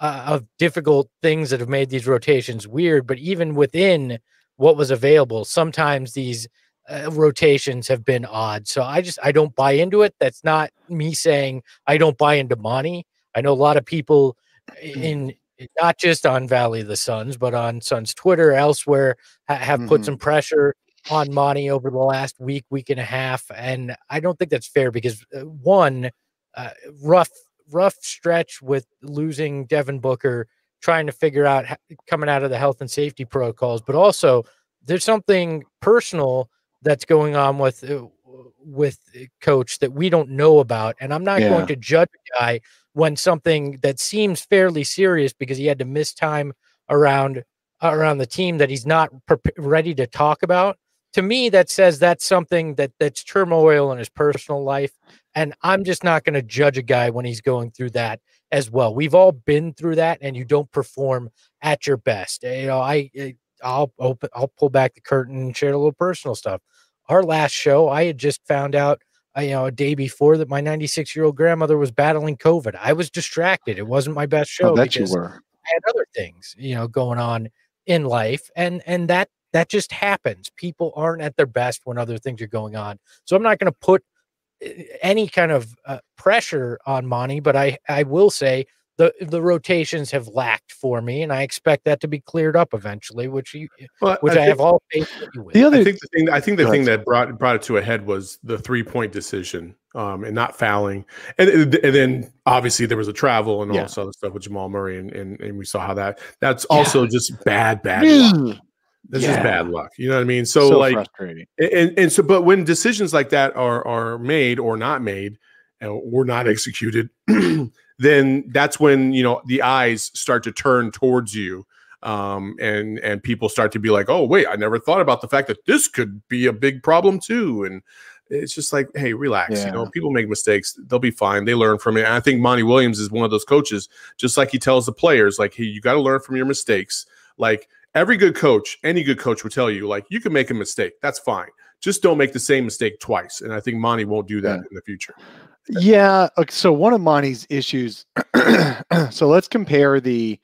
uh, of difficult things that have made these rotations weird. But even within what was available, sometimes these uh, rotations have been odd. So I just I don't buy into it. That's not me saying I don't buy into Monty. I know a lot of people in not just on Valley of the Suns, but on Suns Twitter elsewhere ha- have mm-hmm. put some pressure on Monty over the last week, week and a half, and I don't think that's fair because uh, one, uh, rough rough stretch with losing Devin Booker, trying to figure out coming out of the health and safety protocols, but also there's something personal that's going on with uh, with coach that we don't know about and i'm not yeah. going to judge a guy when something that seems fairly serious because he had to miss time around around the team that he's not ready to talk about to me that says that's something that that's turmoil in his personal life and I'm just not going to judge a guy when he's going through that as well. We've all been through that, and you don't perform at your best. You know, I eh, I'll open, I'll pull back the curtain and share a little personal stuff. Our last show, I had just found out, uh, you know, a day before that my 96 year old grandmother was battling COVID. I was distracted. It wasn't my best show. I bet you were. I had other things, you know, going on in life, and and that that just happens. People aren't at their best when other things are going on. So I'm not going to put any kind of uh, pressure on Monty, but I I will say the the rotations have lacked for me, and I expect that to be cleared up eventually, which you, well, which I, I have all faith with. The other, I think the thing I think the thing that brought brought it to a head was the three point decision, um, and not fouling, and and then obviously there was a travel and all yeah. this other stuff with Jamal Murray, and, and and we saw how that that's also yeah. just bad bad. This yeah. is bad luck. You know what I mean? So, so like, frustrating. And, and so, but when decisions like that are are made or not made, or not executed, then that's when you know the eyes start to turn towards you, um, and and people start to be like, oh wait, I never thought about the fact that this could be a big problem too, and it's just like, hey, relax. Yeah. You know, people make mistakes; they'll be fine. They learn from it. And I think Monty Williams is one of those coaches, just like he tells the players, like, hey, you got to learn from your mistakes. Like every good coach, any good coach would tell you, like, you can make a mistake. That's fine. Just don't make the same mistake twice. And I think Monty won't do that yeah. in the future. Yeah. So one of Monty's issues. so let's compare the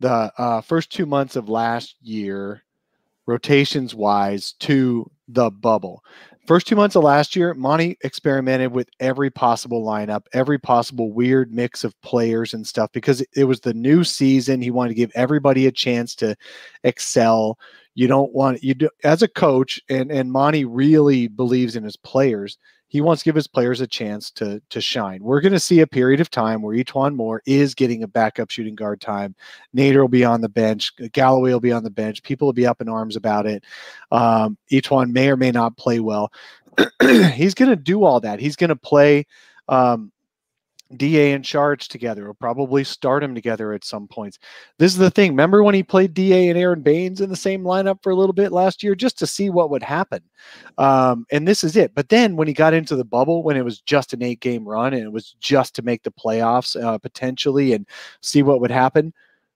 the uh, first two months of last year, rotations wise, to the bubble. First two months of last year, Monty experimented with every possible lineup, every possible weird mix of players and stuff because it was the new season. He wanted to give everybody a chance to excel. You don't want you do as a coach, and and Monty really believes in his players he wants to give his players a chance to to shine. We're going to see a period of time where E'Twaun Moore is getting a backup shooting guard time. Nader will be on the bench. Galloway will be on the bench. People will be up in arms about it. Um, E'Twaun may or may not play well. He's going to do all that. He's going to play um, Da and Saric together. We'll probably start him together at some points. This is the thing. Remember when he played Da and Aron Baynes in the same lineup for a little bit last year, just to see what would happen. Um, and this is it. But then when he got into the bubble, when it was just an eight game run and it was just to make the playoffs uh, potentially and see what would happen,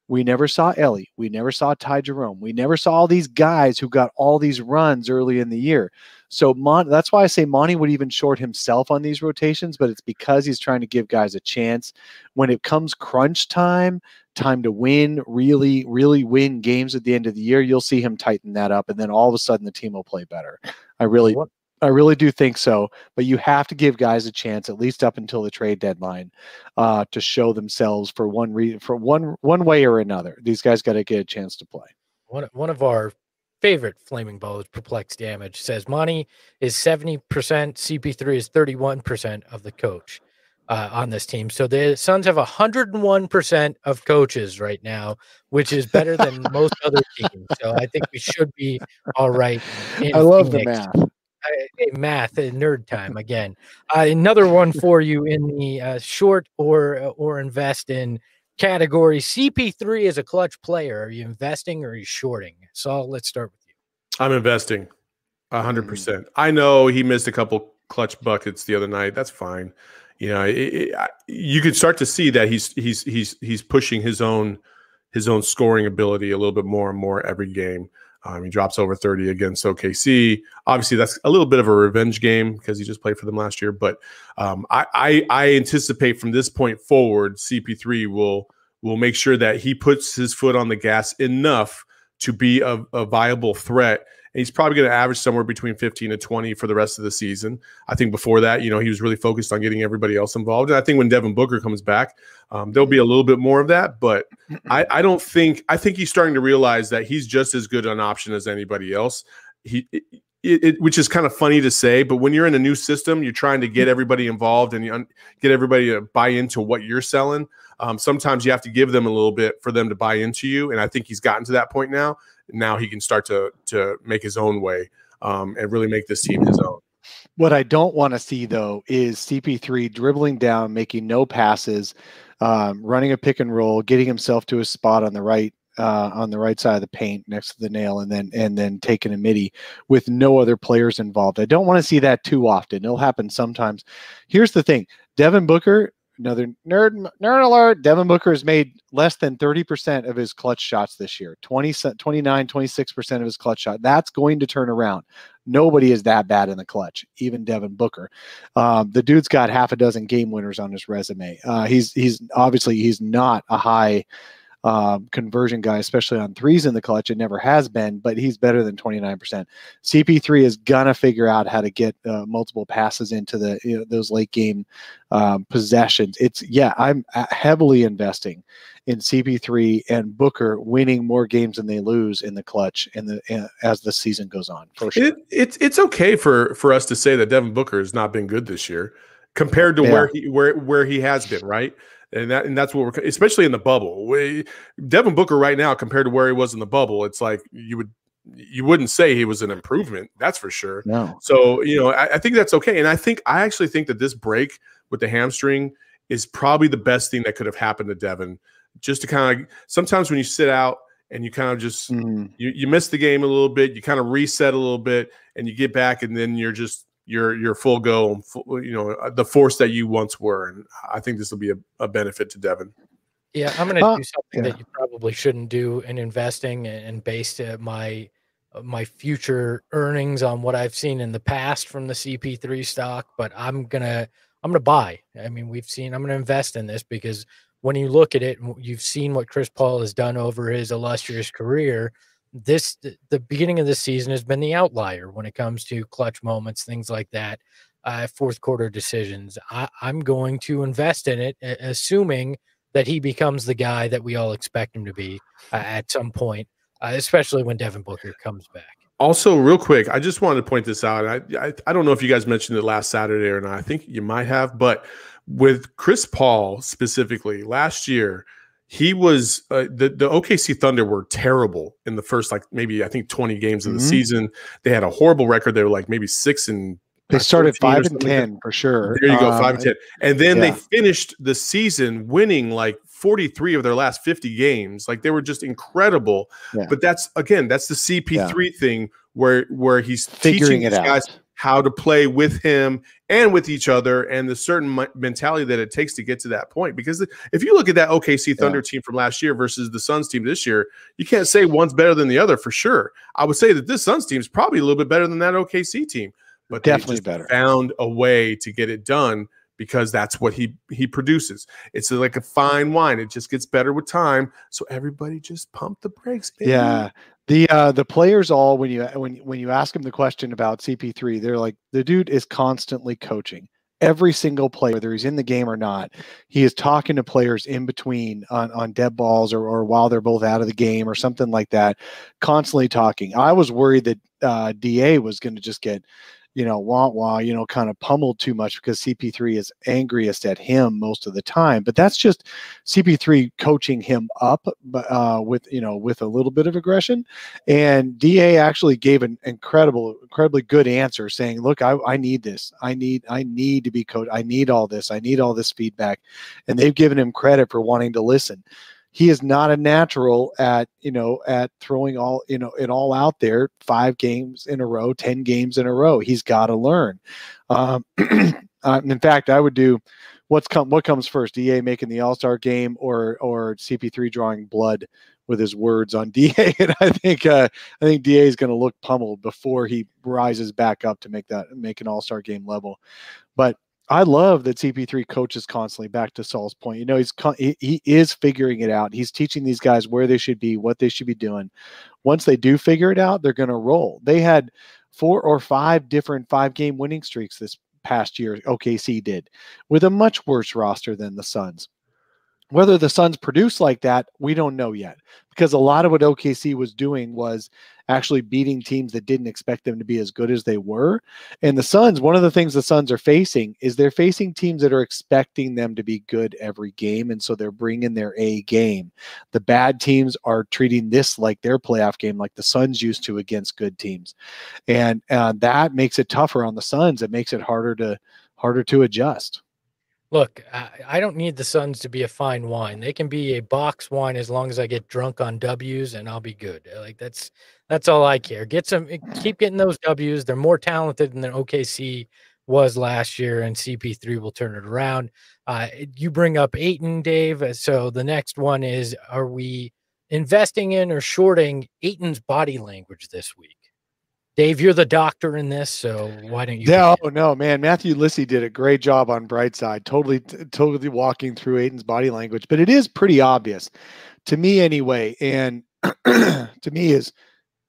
we never saw Ellie. We never saw Ty Jerome. We never saw all these guys who got all these runs early in the year. So Mon- that's why I say Monty would even short himself on these rotations, but it's because he's trying to give guys a chance. When it comes crunch time, time to win, really, really win games at the end of the year, you'll see him tighten that up, and then all of a sudden the team will play better. I really, what? I really do think so. But you have to give guys a chance, at least up until the trade deadline, uh, to show themselves for one reason, for one one way or another. These guys got to get a chance to play. One one of our favorite flaming balls, perplex damage, says Monty is 70%, CP3 is 31% of the coach uh, on this team. So the Suns have 101% of coaches right now, which is better than most other teams. So I think we should be all right. I love Phoenix. the math. Uh, math, uh, nerd time again. Uh, another one for you in the uh, short or or invest in category. CP3 is a clutch player. Are you investing or are you shorting? Saul, let's start with you. I'm investing 100%. Mm. I know he missed a couple clutch buckets the other night. That's fine. You know, it, it, you could start to see that he's he's he's he's pushing his own his own scoring ability a little bit more and more every game. Um, he drops over 30 against OKC. Obviously, that's a little bit of a revenge game because he just played for them last year. But um, I, I, I anticipate from this point forward, CP3 will will make sure that he puts his foot on the gas enough to be a, a viable threat. And he's probably going to average somewhere between 15 to 20 for the rest of the season. I think before that, you know, he was really focused on getting everybody else involved. And I think when Devin Booker comes back, um, there'll be a little bit more of that. But I, I don't think, I think he's starting to realize that he's just as good an option as anybody else. He, it, it, which is kind of funny to say, but when you're in a new system, you're trying to get everybody involved and you un- get everybody to buy into what you're selling. Um, sometimes you have to give them a little bit for them to buy into you, and I think he's gotten to that point now. Now he can start to to make his own way um, and really make this team his own. What I don't want to see though is CP3 dribbling down, making no passes, um, running a pick and roll, getting himself to a spot on the right uh, on the right side of the paint next to the nail, and then and then taking a midi with no other players involved. I don't want to see that too often. It'll happen sometimes. Here's the thing: Devin Booker another nerd nerd alert devin booker has made less than 30% of his clutch shots this year. 20 29 26% of his clutch shot. That's going to turn around. Nobody is that bad in the clutch even devin booker. Um, the dude's got half a dozen game winners on his resume. Uh, he's he's obviously he's not a high um, conversion guy, especially on threes in the clutch. It never has been, but he's better than 29%. CP3 is gonna figure out how to get uh, multiple passes into the you know, those late game um, possessions. It's yeah, I'm uh, heavily investing in CP3 and Booker winning more games than they lose in the clutch in the uh, as the season goes on. For sure, it, it's it's okay for for us to say that Devin Booker has not been good this year compared to yeah. where he where where he has been, right? And that and that's what we're especially in the bubble. We, Devin Booker right now compared to where he was in the bubble, it's like you would you wouldn't say he was an improvement. That's for sure. No. So you know, I, I think that's okay, and I think I actually think that this break with the hamstring is probably the best thing that could have happened to Devin. Just to kind of sometimes when you sit out and you kind of just mm. you, you miss the game a little bit, you kind of reset a little bit, and you get back, and then you're just your your full go, you know, uh, the force that you once were. And I think this will be a, a benefit to Devin. Yeah, I'm going to uh, do something yeah. that you probably shouldn't do in investing and based uh, my uh, my future earnings on what I've seen in the past from the CP3 stock, but I'm going to I'm going to buy. I mean, we've seen I'm going to invest in this because when you look at it, you've seen what Chris Paul has done over his illustrious career this the beginning of the season has been the outlier when it comes to clutch moments, things like that, uh, fourth quarter decisions. I, I'm going to invest in it, assuming that he becomes the guy that we all expect him to be uh, at some point, uh, especially when Devin Booker comes back. Also, real quick, I just wanted to point this out. I, I, I don't know if you guys mentioned it last Saturday or not. I think you might have, but with Chris Paul specifically, last year he was uh, the the OKC Thunder were terrible in the first like maybe I think 20 games of the mm-hmm. season. They had a horrible record. They were like maybe 6 and they started five and ten like for sure. There you go, five and uh, ten, and then yeah. they finished the season winning like forty three of their last fifty games. Like they were just incredible. Yeah. But that's again, that's the CP three yeah. thing where where he's Figuring teaching these guys how to play with him and with each other, and the certain mentality that it takes to get to that point. Because if you look at that OKC Thunder team from last year versus the Suns team this year, you can't say one's better than the other for sure. I would say that this Suns team is probably a little bit better than that OKC team but definitely better. Found a way to get it done because that's what he he produces. It's like a fine wine; it just gets better with time. So everybody just pump the brakes. Baby. Yeah, the uh, the players all when you when when you ask them the question about CP3, they're like the dude is constantly coaching every single player, whether he's in the game or not, he is talking to players in between on, on dead balls or, or while they're both out of the game or something like that, constantly talking. I was worried that uh, DA was going to just get you know, wah wah, you know, kind of pummeled too much because CP3 is angriest at him most of the time. But that's just CP3 coaching him up, uh, with you know, with a little bit of aggression. And Da actually gave an incredible, incredibly good answer, saying, "Look, I, I need this. I need, I need to be coached. I need all this. I need all this feedback." And they've given him credit for wanting to listen he is not a natural at you know at throwing all you know it all out there five games in a row ten games in a row. He's got to learn. Um, uh, in fact i would do what's come what comes first da making the all-star game or or cp3 drawing blood with his words on da and i think uh, i think da is going to look pummeled before he rises back up to make that make an all-star game level. But I love that CP3 coaches constantly. Back to Saul's point, you know, he's he, he is figuring it out. He's teaching these guys where they should be, what they should be doing. Once they do figure it out, they're going to roll. They had four or five different five game winning streaks this past year. OKC did with a much worse roster than the Suns. Whether the Suns produce like that, we don't know yet because a lot of what OKC was doing was actually beating teams that didn't expect them to be as good as they were. And the Suns, one of the things the Suns are facing is they're facing teams that are expecting them to be good every game. And so they're bringing their A game. The bad teams are treating this like their playoff game, like the Suns used to against good teams. And uh, that makes it tougher on the Suns. It makes it harder to harder to adjust. Look, I, don't need the Suns to be a fine wine. They can be a box wine as long as I get drunk on W's and I'll be good. Like that's that's all I care. Get some eh, keep getting those W's. They're more talented than OKC was last year, and CP3 will turn it around. Uh, you bring up Ayton, Dave. Uh, so the next one is are we investing in or shorting Ayton's body language this week? Dave, you're the doctor in this, so why don't you? No, no, man. Matthew Lissy did a great job on Brightside, totally, totally walking through Ayton's body language. But it is pretty obvious to me, anyway. And to me, is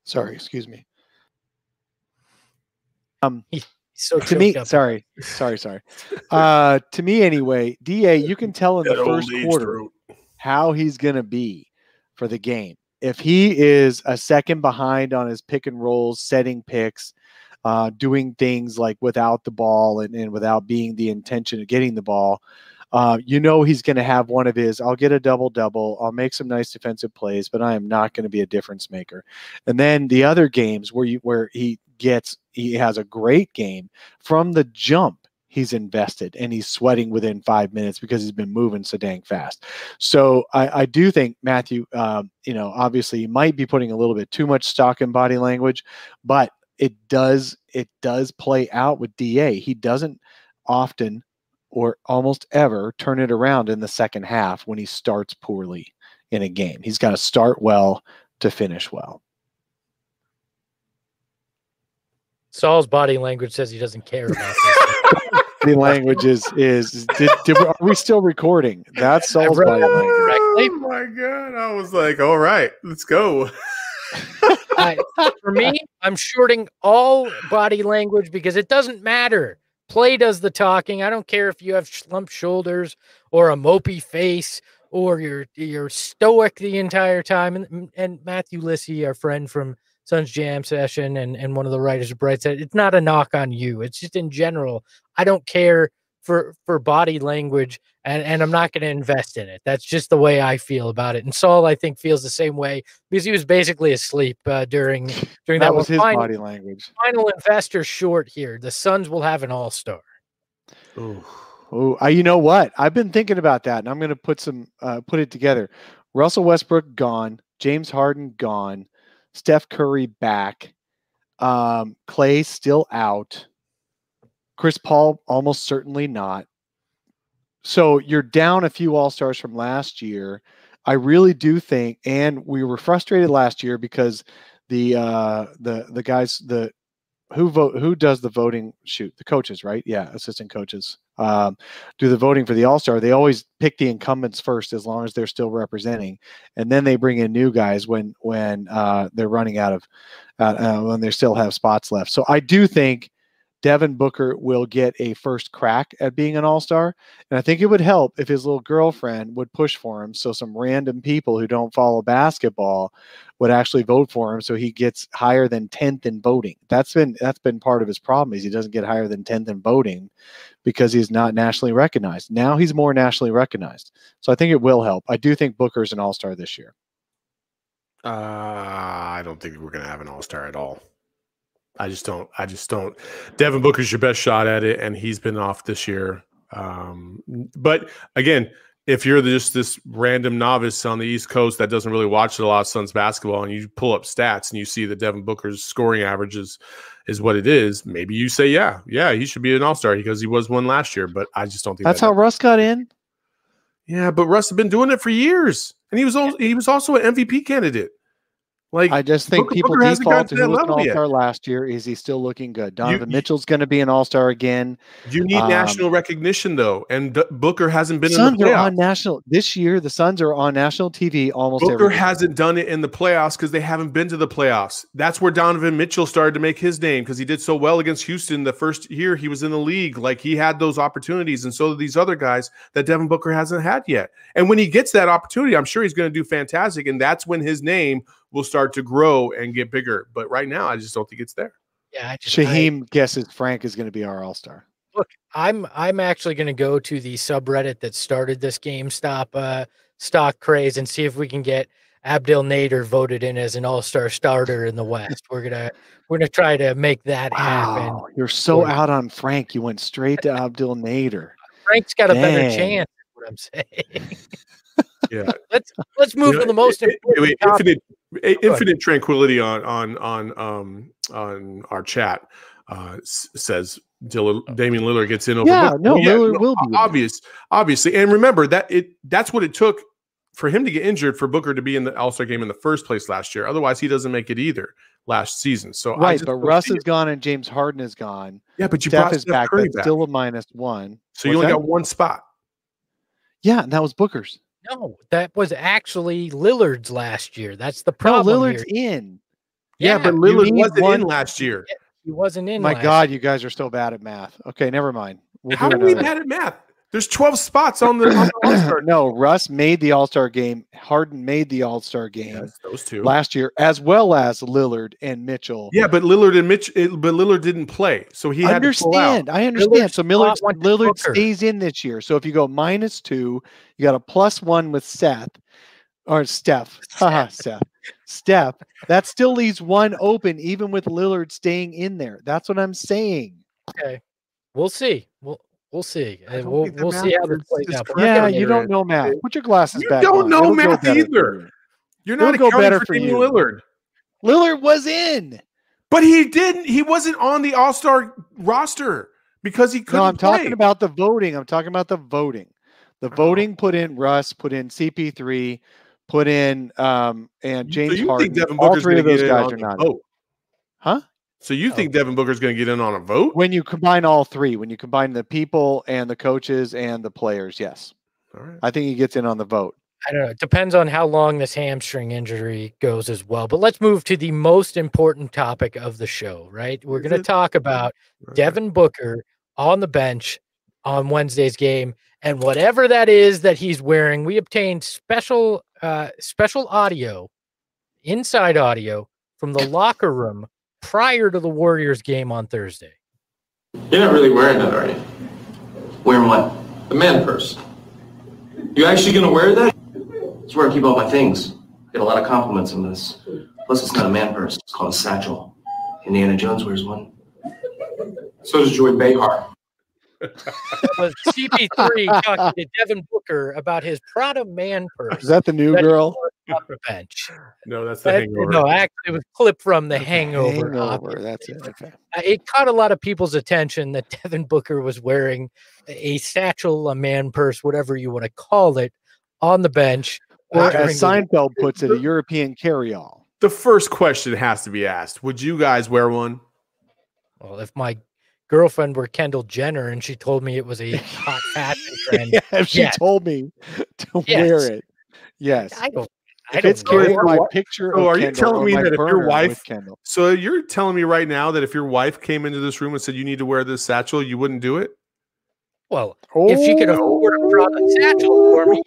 sorry, excuse me. Um, so to me, up. sorry, sorry, sorry. Uh, to me, anyway, Da, you can tell in the first quarter how he's going to be for the game if he is a second behind on his pick and rolls, setting picks, uh, doing things like without the ball and, and without being the intention of getting the ball, uh, you know he's going to have one of his. I'll get a double double. I'll make some nice defensive plays, but I am not going to be a difference maker. And then the other games where you where he gets he has a great game from the jump he's invested and he's sweating within five minutes because he's been moving so dang fast. So I, I do think Matthew, um, you know, obviously he might be putting a little bit too much stock in body language, but it does it does play out with Da. He doesn't often or almost ever turn it around in the second half when he starts poorly in a game. He's got to start well to finish well. Saul's body language says he doesn't care about this. Body language is is did, did, are we still recording? That's Saul's body language. Oh my god! I was like, all right, let's go. I, for me, I'm shorting all body language because it doesn't matter. Play does the talking. I don't care if you have slumped shoulders or a mopey face or you're you're stoic the entire time. And, and Matthew Lissy, our friend from Suns Jam Session and, and one of the writers of Bright Side it's not a knock on you. It's just in general. I don't care for for body language and, and I'm not going to invest in it. That's just the way I feel about it. And Saul, I think, feels the same way because he was basically asleep uh, during during that, that was his final, body language. Final investor short here. The Suns will have an all star. Oh, you know what? I've been thinking about that, and I'm going to put some uh, put it together. Russell Westbrook gone, James Harden gone, Steph Curry back, um, Clay still out, Chris Paul almost certainly not. So you're down a few All Stars from last year. I really do think, and we were frustrated last year because the uh, the the guys the who vote who does the voting? Shoot the coaches right? Yeah assistant coaches um, do the voting for the all-star they always pick the incumbents first as long as they're still representing. And then they bring in new guys when when uh, they're running out of uh, uh, when they still have spots left. So i do think Devin Booker will get a first crack at being an all star. And I think it would help if his little girlfriend would push for him. So some random people who don't follow basketball would actually vote for him so he gets higher than 10th in voting. That's been that's been part of his problem is he doesn't get higher than 10th in voting because he's not nationally recognized. Now he's more nationally recognized. So I think it will help. I do think Booker's an all-star this year. Uh, I don't think we're going to have an all-star at all. I just don't. I just don't. Devin Booker's your best shot at it, and he's been off this year. Um, but again, if you're just this random novice on the East Coast that doesn't really watch a lot of Suns basketball, and you pull up stats and you see that Devin Booker's scoring averages is what it is, maybe you say, yeah, yeah, he should be an All Star because he was one last year. But I just don't think that's that how Russ got in. Yeah, but Russ has been doing it for years, and he was also, he was also an MVP candidate. Like I just think Booker, people Booker default to who was an all star last year. Is he still looking good? Donovan you, Mitchell's going to be an all star again. You need um, national recognition though, and D- Booker hasn't been Suns in the playoffs. are on national this year. The Suns are on national TV almost. Booker hasn't done it in the playoffs because they haven't been to the playoffs. That's where Donovan Mitchell started to make his name because he did so well against Houston the first year he was in the league. Like he had those opportunities, and so these other guys that Devin Booker hasn't had yet. And when he gets that opportunity, I'm sure he's going to do fantastic, and that's when his name will start to grow and get bigger. But right now, I just don't think it's there. Yeah, I just, Shaheem I, guesses Frank is going to be our All Star. Look, I'm I'm actually going to go to the subreddit that started this GameStop uh, stock craze and see if we can get Abdel Nader voted in as an All Star starter in the West. We're gonna we're gonna try to make that wow, happen. You're so out on Frank. You went straight to Abdel Nader. Frank's got Dang. a better chance. What I'm saying. yeah. let's let's move you know, to the most it, it, infinite infinite tranquility on on on um on our chat uh says Dil- oh. Damian Lillard gets in over. Yeah, no, well, yeah, Lillard no, will be obvious, obviously, and remember that it that's what it took for him to get injured for Booker to be in the All Star game in the first place last year. Otherwise, he doesn't make it either last season. So right, but Russ is gone and James Harden is gone. Yeah, but you Steph brought is Steph back. Curry That's back. still a minus one. So What's you only that? got one spot. Yeah, and that was Booker's. No, that was actually Lillard's last year. That's the problem. No, Lillard's here. in. Yeah, yeah but Lillard wasn't one... in last year. He wasn't in. My God, year. you guys are still bad at math. Okay, never mind. We'll How are we bad at math? There's 12 spots on the, on the All-Star. no, Russ made the All-Star game. Harden made the All-Star game. Yes, those two last year, as well as Lillard and Mitchell. Yeah, but Lillard and Mitch, but Lillard didn't play, so he understand. I understand. so Miller, Lillard stays in this year. So if you go minus two, you got a plus one with Seth or Steph. Haha, Steph. Steph. That still leaves one open, even with Lillard staying in there. That's what I'm saying. Okay, we'll see. We'll We'll see. We'll, we'll see how this plays out. Yeah, you don't know math. Put your glasses you back. You don't on. know It'll math either. You're not It'll go better for, for you. Lillard. Lillard was in, but he didn't. He wasn't on the All Star roster because he couldn't. No, I'm play. talking about the voting. I'm talking about the voting. The oh. voting put in Russ, put in CP3, put in um and James so Harden. All three of those guys are not. Vote. Huh? So you think Devin Booker's going to get in on a vote? When you combine all three, when you combine the people and the coaches and the players, yes. All right. I think he gets in on the vote. I don't know. It depends on how long this hamstring injury goes as well. But let's move to the most important topic of the show, right? We're going to talk about Devin Booker on the bench on Wednesday's game and whatever that is that he's wearing. We obtained special uh special audio, inside audio from the locker room prior to the Warriors game on Thursday. You're not really wearing that, are you? Wearing what? The man purse. You actually gonna wear that? It's where I keep all my things. Get a lot of compliments on this. Plus, it's not a man purse. It's called a satchel. Indiana Jones wears one. So does Joy Behar. was CP3 talking to Devin Booker about his Prada man purse. Is that the new that girl? Wore on the bench. No, that's the That- hangover. no, actually, it was clip from The Hangover. Hangover. That's it. Okay. Uh, It caught a lot of people's attention that Devin Booker was wearing a satchel, a man purse, whatever you want to call it, on the bench. uh, Or during as the- Seinfeld puts it, a European carry-all. the first question has to be asked: Would you guys wear one? well, if my girlfriend were Kendall Jenner and she told me it was a hot fashion trend, Yeah, if she Yes. told me to Yes. wear it, yes. I don't. I if it's know. carrying my What- picture, So of are you telling me that if your burner with wife- Kendall, So you're telling me right now that if your wife came into this room and said you need to wear this satchel, you wouldn't do it? Well, if she could afford a Prada satchel for me,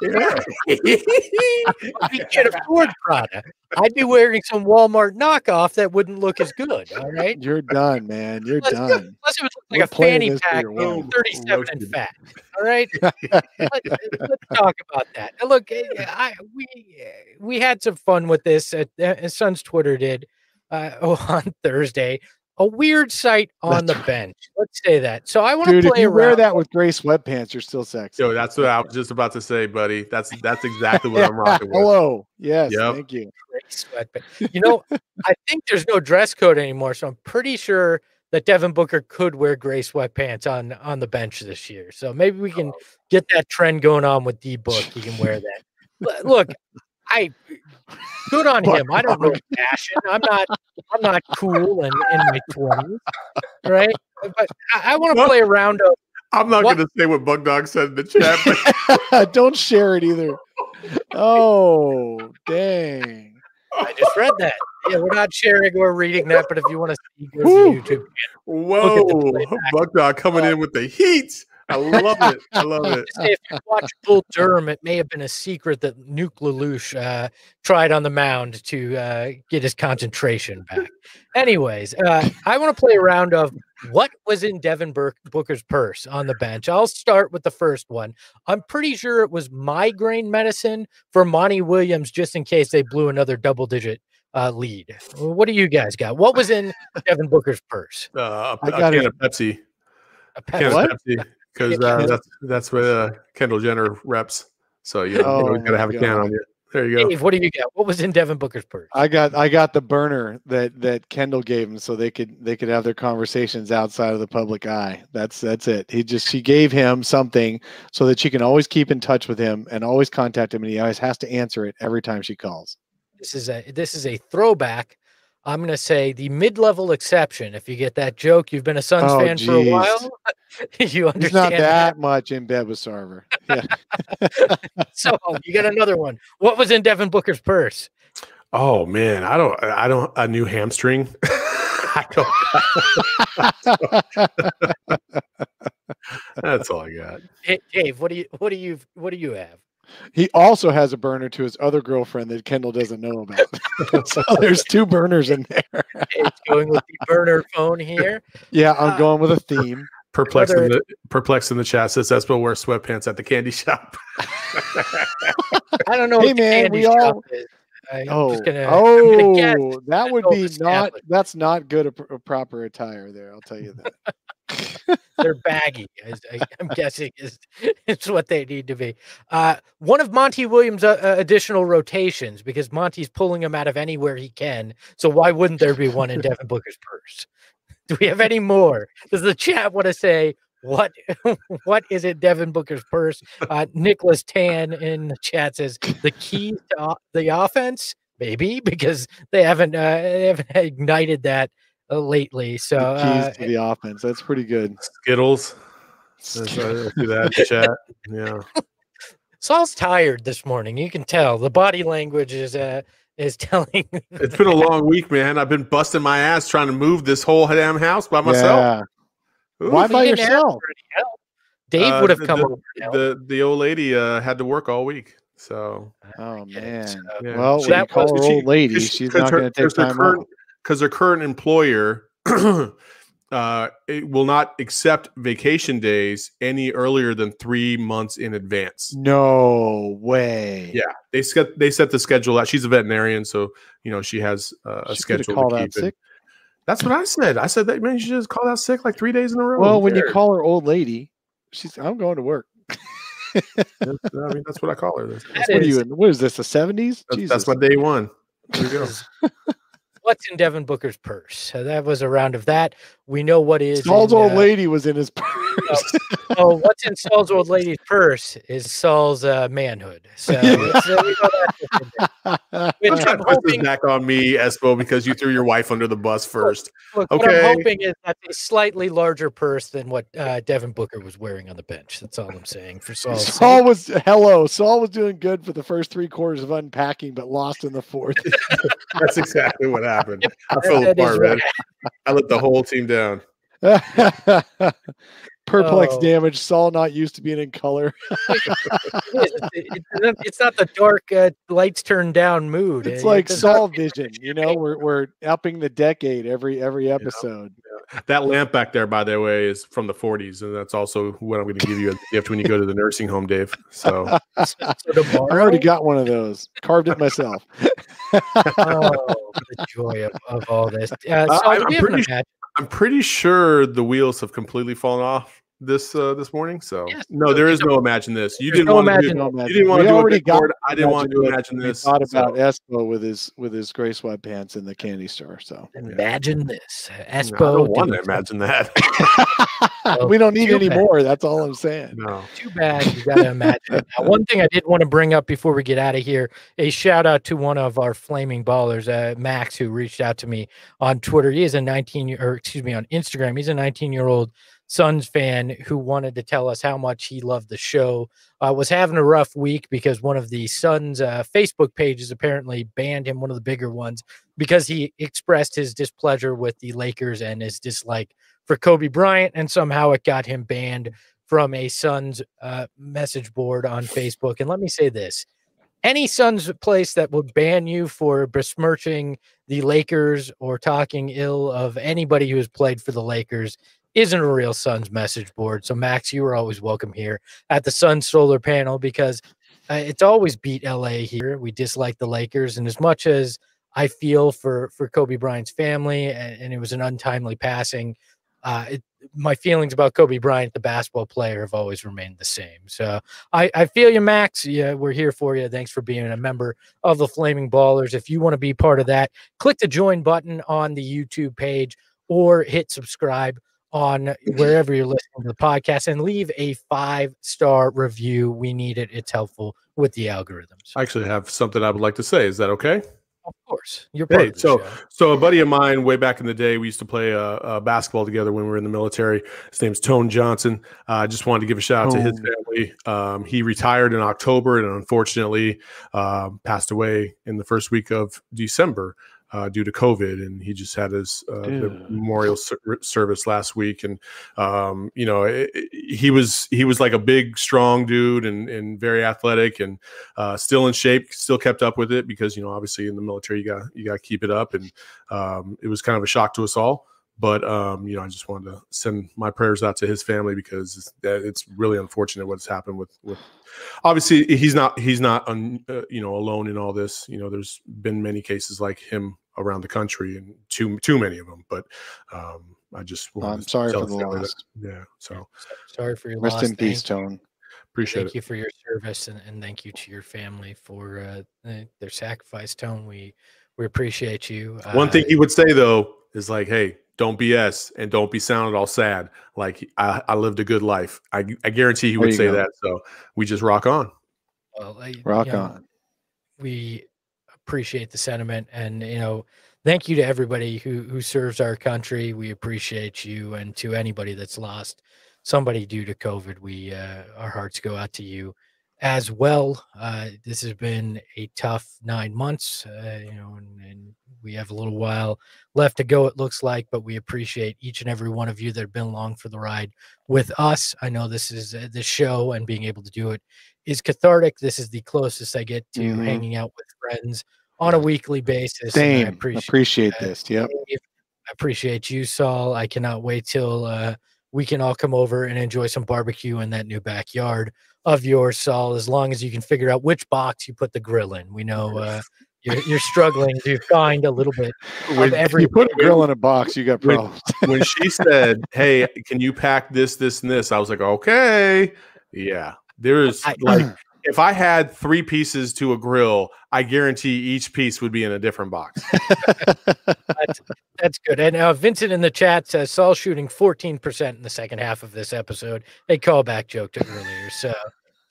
yeah. If she could afford Prada, I'd be wearing some Walmart knockoff that wouldn't look as good. All right. you're done, man. You're done. plus it would look We're like a fanny pack, your being 37 and fat. All right. Let, us talk about that. Now, look, eh, I we eh, we had some fun with this. Uh, uh, Sun's Twitter did uh, on Thursday. A weird sight on That's the bench. Let's say that. So I want to Dude, if play you wear that with gray sweatpants, you're still sexy. Yo, that's what I was just about to say, buddy. That's that's exactly what Yeah, I'm rocking with. Hello. Yes. Yep. Thank you. great sweat. You know, I think there's no dress code anymore, so I'm pretty sure that Devin Booker could wear gray sweatpants on on the bench this year. So maybe we can oh. get that trend going on with D Book. He can wear that. L- Look, I good on him. I don't know fashion. I'm not I'm not cool and in my twenties, right? But I, I want to play a round of I'm not going to say what Bug Dog said in the chat. But Don't share it either. Oh, dang. I just read that. Yeah, we're not sharing or reading that, but if you want to see, go to YouTube. whoa, playback. Bug Dog coming uh, in with the heat. I love it. I love it. If you watch Bull Durham, it may have been a secret that Nuke LaLoosh uh, tried on the mound to uh, get his concentration back. Anyways, uh, I want to play a round of what was in Devin Burke, Booker's purse on the bench. I'll start with the first one. I'm pretty sure it was migraine medicine for Monty Williams, just in case they blew another double digit uh, lead. What do you guys got? What was in Devin Booker's purse? Uh, a, I a got can it. of Pepsi. A Can Pepsi. of What? Pepsi. Because uh, that's that's what uh, Kendall Jenner reps. So you know, Oh you always got to my have a can on you. There you go. Dave, what do you got? What was in Devin Booker's purse? I got I got the burner that that Kendall gave him so they could they could have their conversations outside of the public eye. That's that's it. He just she gave him something so that she can always keep in touch with him and always contact him and he always has to answer it every time she calls. this is a this is a throwback. I'm going to say the mid-level exception. If you get that joke, you've been a Suns Oh, fan for a while. you understand He's not that. that much in bed with Sarver. Yeah. So you got another one. What was in Devin Booker's purse? Oh man, I don't. I don't. A new hamstring. I don't. That's all I got. Hey, Dave, what do you what do you what do you have? He also has a burner to his other girlfriend that Kendall doesn't know about. so there's two burners in there. It's going with the burner phone here. Yeah, I'm Uh, going with a theme. Perplexed in the perplexed in the chat says Espo wears sweatpants at the candy shop. I don't know Hey, what the man, candy we shop all- is. I- I'm Oh, just gonna, oh, guess. that would be not. That's not good a, a proper attire there. I'll tell you that. they're baggy. As I, I'm guessing is it's what they need to be. Uh, one of Monty Williams' uh, additional rotations because Monty's pulling him out of anywhere he can. So why wouldn't there be one in Devin Booker's purse? Do we have any more? Does the chat want to say what? what is it? Devin Booker's purse? Uh, Nicholas Tan in the chat says the key to the offense. Maybe because they haven't uh, they haven't ignited that uh, lately. So The keys uh, to the offense. That's pretty good. Skittles. That's, I see that chat. Yeah. Saul's tired this morning. You can tell the body language is uh is telling. It's been a long week, man. I've been busting my ass trying to move this whole damn house by myself. Yeah. Why by He didn't ask yourself? for any help. Dave Uh, would have the- come the, over. The the old lady uh, had to work all week, so Oh man. Yeah. Well, She- that call was- her she- old lady, Cause- she's cause not going to take time current, off. Because her current employer uh, it will not accept vacation days any earlier than three months in advance. No way. Yeah, they set they set the schedule out. She's a veterinarian, so you know she has uh, a She schedule. called to out sick. That's what I said. I said that man, you just call out sick like three days in a row. Well, when you call her old lady, she's I'm going to work. That's- I mean, that's what I call her. That's, That that's, What are you in? What is this? The seventies? that's, that's my day one. There you go. What's in Devin Booker's purse? So that was a round of that. We know what is. Saul's in, old uh, lady was in his purse. oh, what's in Saul's old lady's purse is Saul's uh, manhood. So, it's, we know that. Which Don't I'm to put this hoping, back on me, Espo, because you threw your wife under the bus first. look, what okay. I'm hoping is that's a slightly larger purse than what uh, Devin Booker was wearing on the bench. That's all I'm saying for Saul's Saul sake. was hello. Saul was doing good for the first three quarters of unpacking, but lost in the fourth. That's exactly what happened. I fell apart, man. I let the whole team down. Perplex Oh. damage. Saul not used to being in color. It is. It's, it's not- it's not the dark uh, lights turned down mood. It's like does Saul vision. You know, we're we're upping the decade every every episode. That lamp back there, by the way, is from the 40s, and that's also what I'm going to give you as a gift when you go to the nursing home, Dave. So so I already got one of those. Carved it myself. oh, the joy of, of all this. Uh, Uh, I'm do we pretty su- imagine- I'm pretty sure the wheels have completely fallen off this uh, this morning. So Yes, no, so there you is no imagine this. You there's didn't no want to do, imagine- you didn't want We to do already it. got Board. I didn't want to Imagine imagine We this. thought so- about Espo with his with his gray sweatpants in the candy store. So Imagine this. Uh, I Espo. don't want to imagine that. we don't need any bad. more. That's all I'm saying. No. Too bad you got to imagine. Now, one thing I did want to bring up before we get out of here: a shout out to one of our flaming ballers, uh, Max, who reached out to me on Twitter. He is a 19 year, or excuse me, on Instagram. He's a 19 year old Suns fan who wanted to tell us how much he loved the show. Uh, was having a rough week because one of the Suns uh, Facebook pages apparently banned him, one of the bigger ones, because he expressed his displeasure with the Lakers and his dislike for Kobe Bryant, and somehow it got him banned from a Suns uh, message board on Facebook. And let me say this any Suns place that would ban you for besmirching the Lakers or talking ill of anybody who has played for the Lakers isn't a real Suns message board. So, Max, you are always welcome here at the Sun solar panel because uh, it's always beat LA here. We dislike the Lakers. And as much as I feel for, for Kobe Bryant's family and, and it was an untimely passing, uh, it, my feelings about Kobe Bryant, the basketball player, have always remained the same. So I, I feel you, Max. Yeah, we're here for you. Thanks for being a member of the Flaming Ballers. If you want to be part of that, click the join button on the YouTube page or hit subscribe on wherever you're listening to the podcast and leave a five star review. We need it. It's helpful with the algorithms. I actually have something I would like to say. Is that okay? Of course, you're part Hey, so show. so a buddy of mine way back in the day, we used to play uh, uh, basketball together when we were in the military. His name's Tone Johnson. Uh, I just wanted to give a shout out to his family. Um, he retired in October and unfortunately uh, passed away in the first week of December uh, due to COVID. And he just had his uh, memorial ser- service last week. And um, you know, it, it- he was he was like a big, strong dude and and very athletic and uh, still in shape, still kept up with it because you know obviously in the military you got you got to keep it up, and um, it was kind of a shock to us all. But um, you know, I just wanted to send my prayers out to his family because it's, it's really unfortunate what's happened with with. Obviously, he's not he's not un, uh, you know alone in all this. You know, there's been many cases like him around the country, and too too many of them. But um, I just wanted I'm to sorry tell for the family that- loss. Yeah, so Sorry for your Rest loss. in peace, you. Tone. appreciate thank it. you for your service and, and thank you to your family for uh, their sacrifice tone we we appreciate you One Uh, thing he would say though is like, "Hey, don't BS and don't be sounded all sad. Like I, I lived a good life. I, I guarantee he There would you say go. that. So we just rock on. well, I- Rock you know, on. we appreciate the sentiment and you know thank you to everybody who who serves our country we appreciate you and to anybody that's lost somebody due to covid we uh, our hearts go out to you as well. Uh, this has been a tough nine months, uh, you know, and, and, we have a little while left to go, it looks like, but we appreciate each and every one of you that have been along for the ride with us. I know this is uh, the show and being able to do it is cathartic. This is the closest I get to mm-hmm. hanging out with friends on a weekly basis. Same. I appreciate, appreciate this. Yep. I appreciate you, Saul. I cannot wait till uh, we can all come over and enjoy some barbecue in that new backyard of yours, Saul, as long as you can figure out which box you put the grill in. We know uh, you're, you're, struggling to find a little bit when, of every. You put a grill in a box, you got problems. When, when she said, "Hey, can you pack this, this, and this?" I was like, "Okay, yeah." There is like if I had three pieces to a grill, I guarantee each piece would be in a different box. that's, that's, good. And uh, Vincent in the chat says Saul shooting 14% in the second half of this episode. A callback joke to earlier. So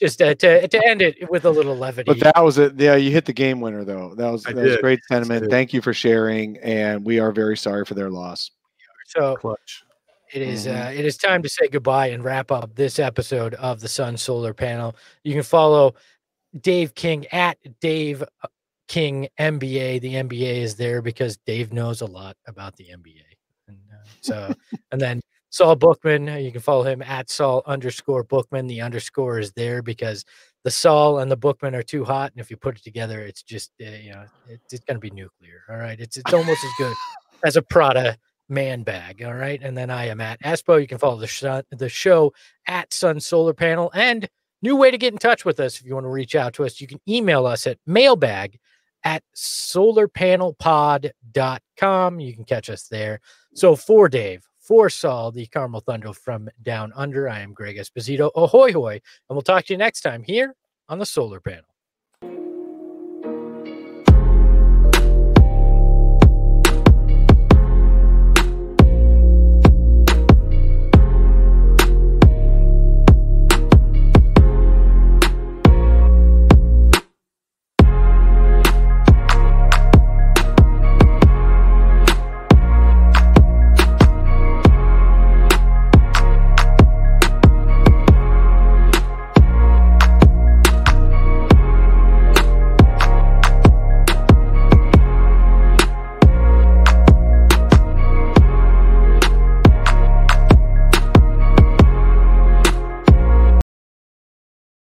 just uh, to, to end it with a little levity. But that was it. Yeah, you hit the game winner, though. That was, that was great sentiment. Thank you for sharing. And we are very sorry for their loss. So, Clutch. It is, mm-hmm. uh, it is time to say goodbye and wrap up this episode of the Sun Solar Panel. You can follow Dave King at Dave uh, King MBA. The MBA is there because Dave knows a lot about the MBA. And uh, so, and then Saul Bookman, you can follow him at Saul underscore Bookman. The underscore is there because the Saul and the Bookman are too hot, and if you put it together, it's just uh, you know it's, it's going to be nuclear. All right, it's it's almost as good as a Prada man bag. All right. And then I am at Espo. You can follow the, sh- the show at Sun Solar Panel. And new way to get in touch with us if you want to reach out to us, you can email us at mailbag at solarpanelpod.com. You can catch us there. So for Dave, for Saul, the Carmel Thunder from Down Under, I am Greg Esposito. Ahoy, hoy. And we'll talk to you next time here on the Solar Panel.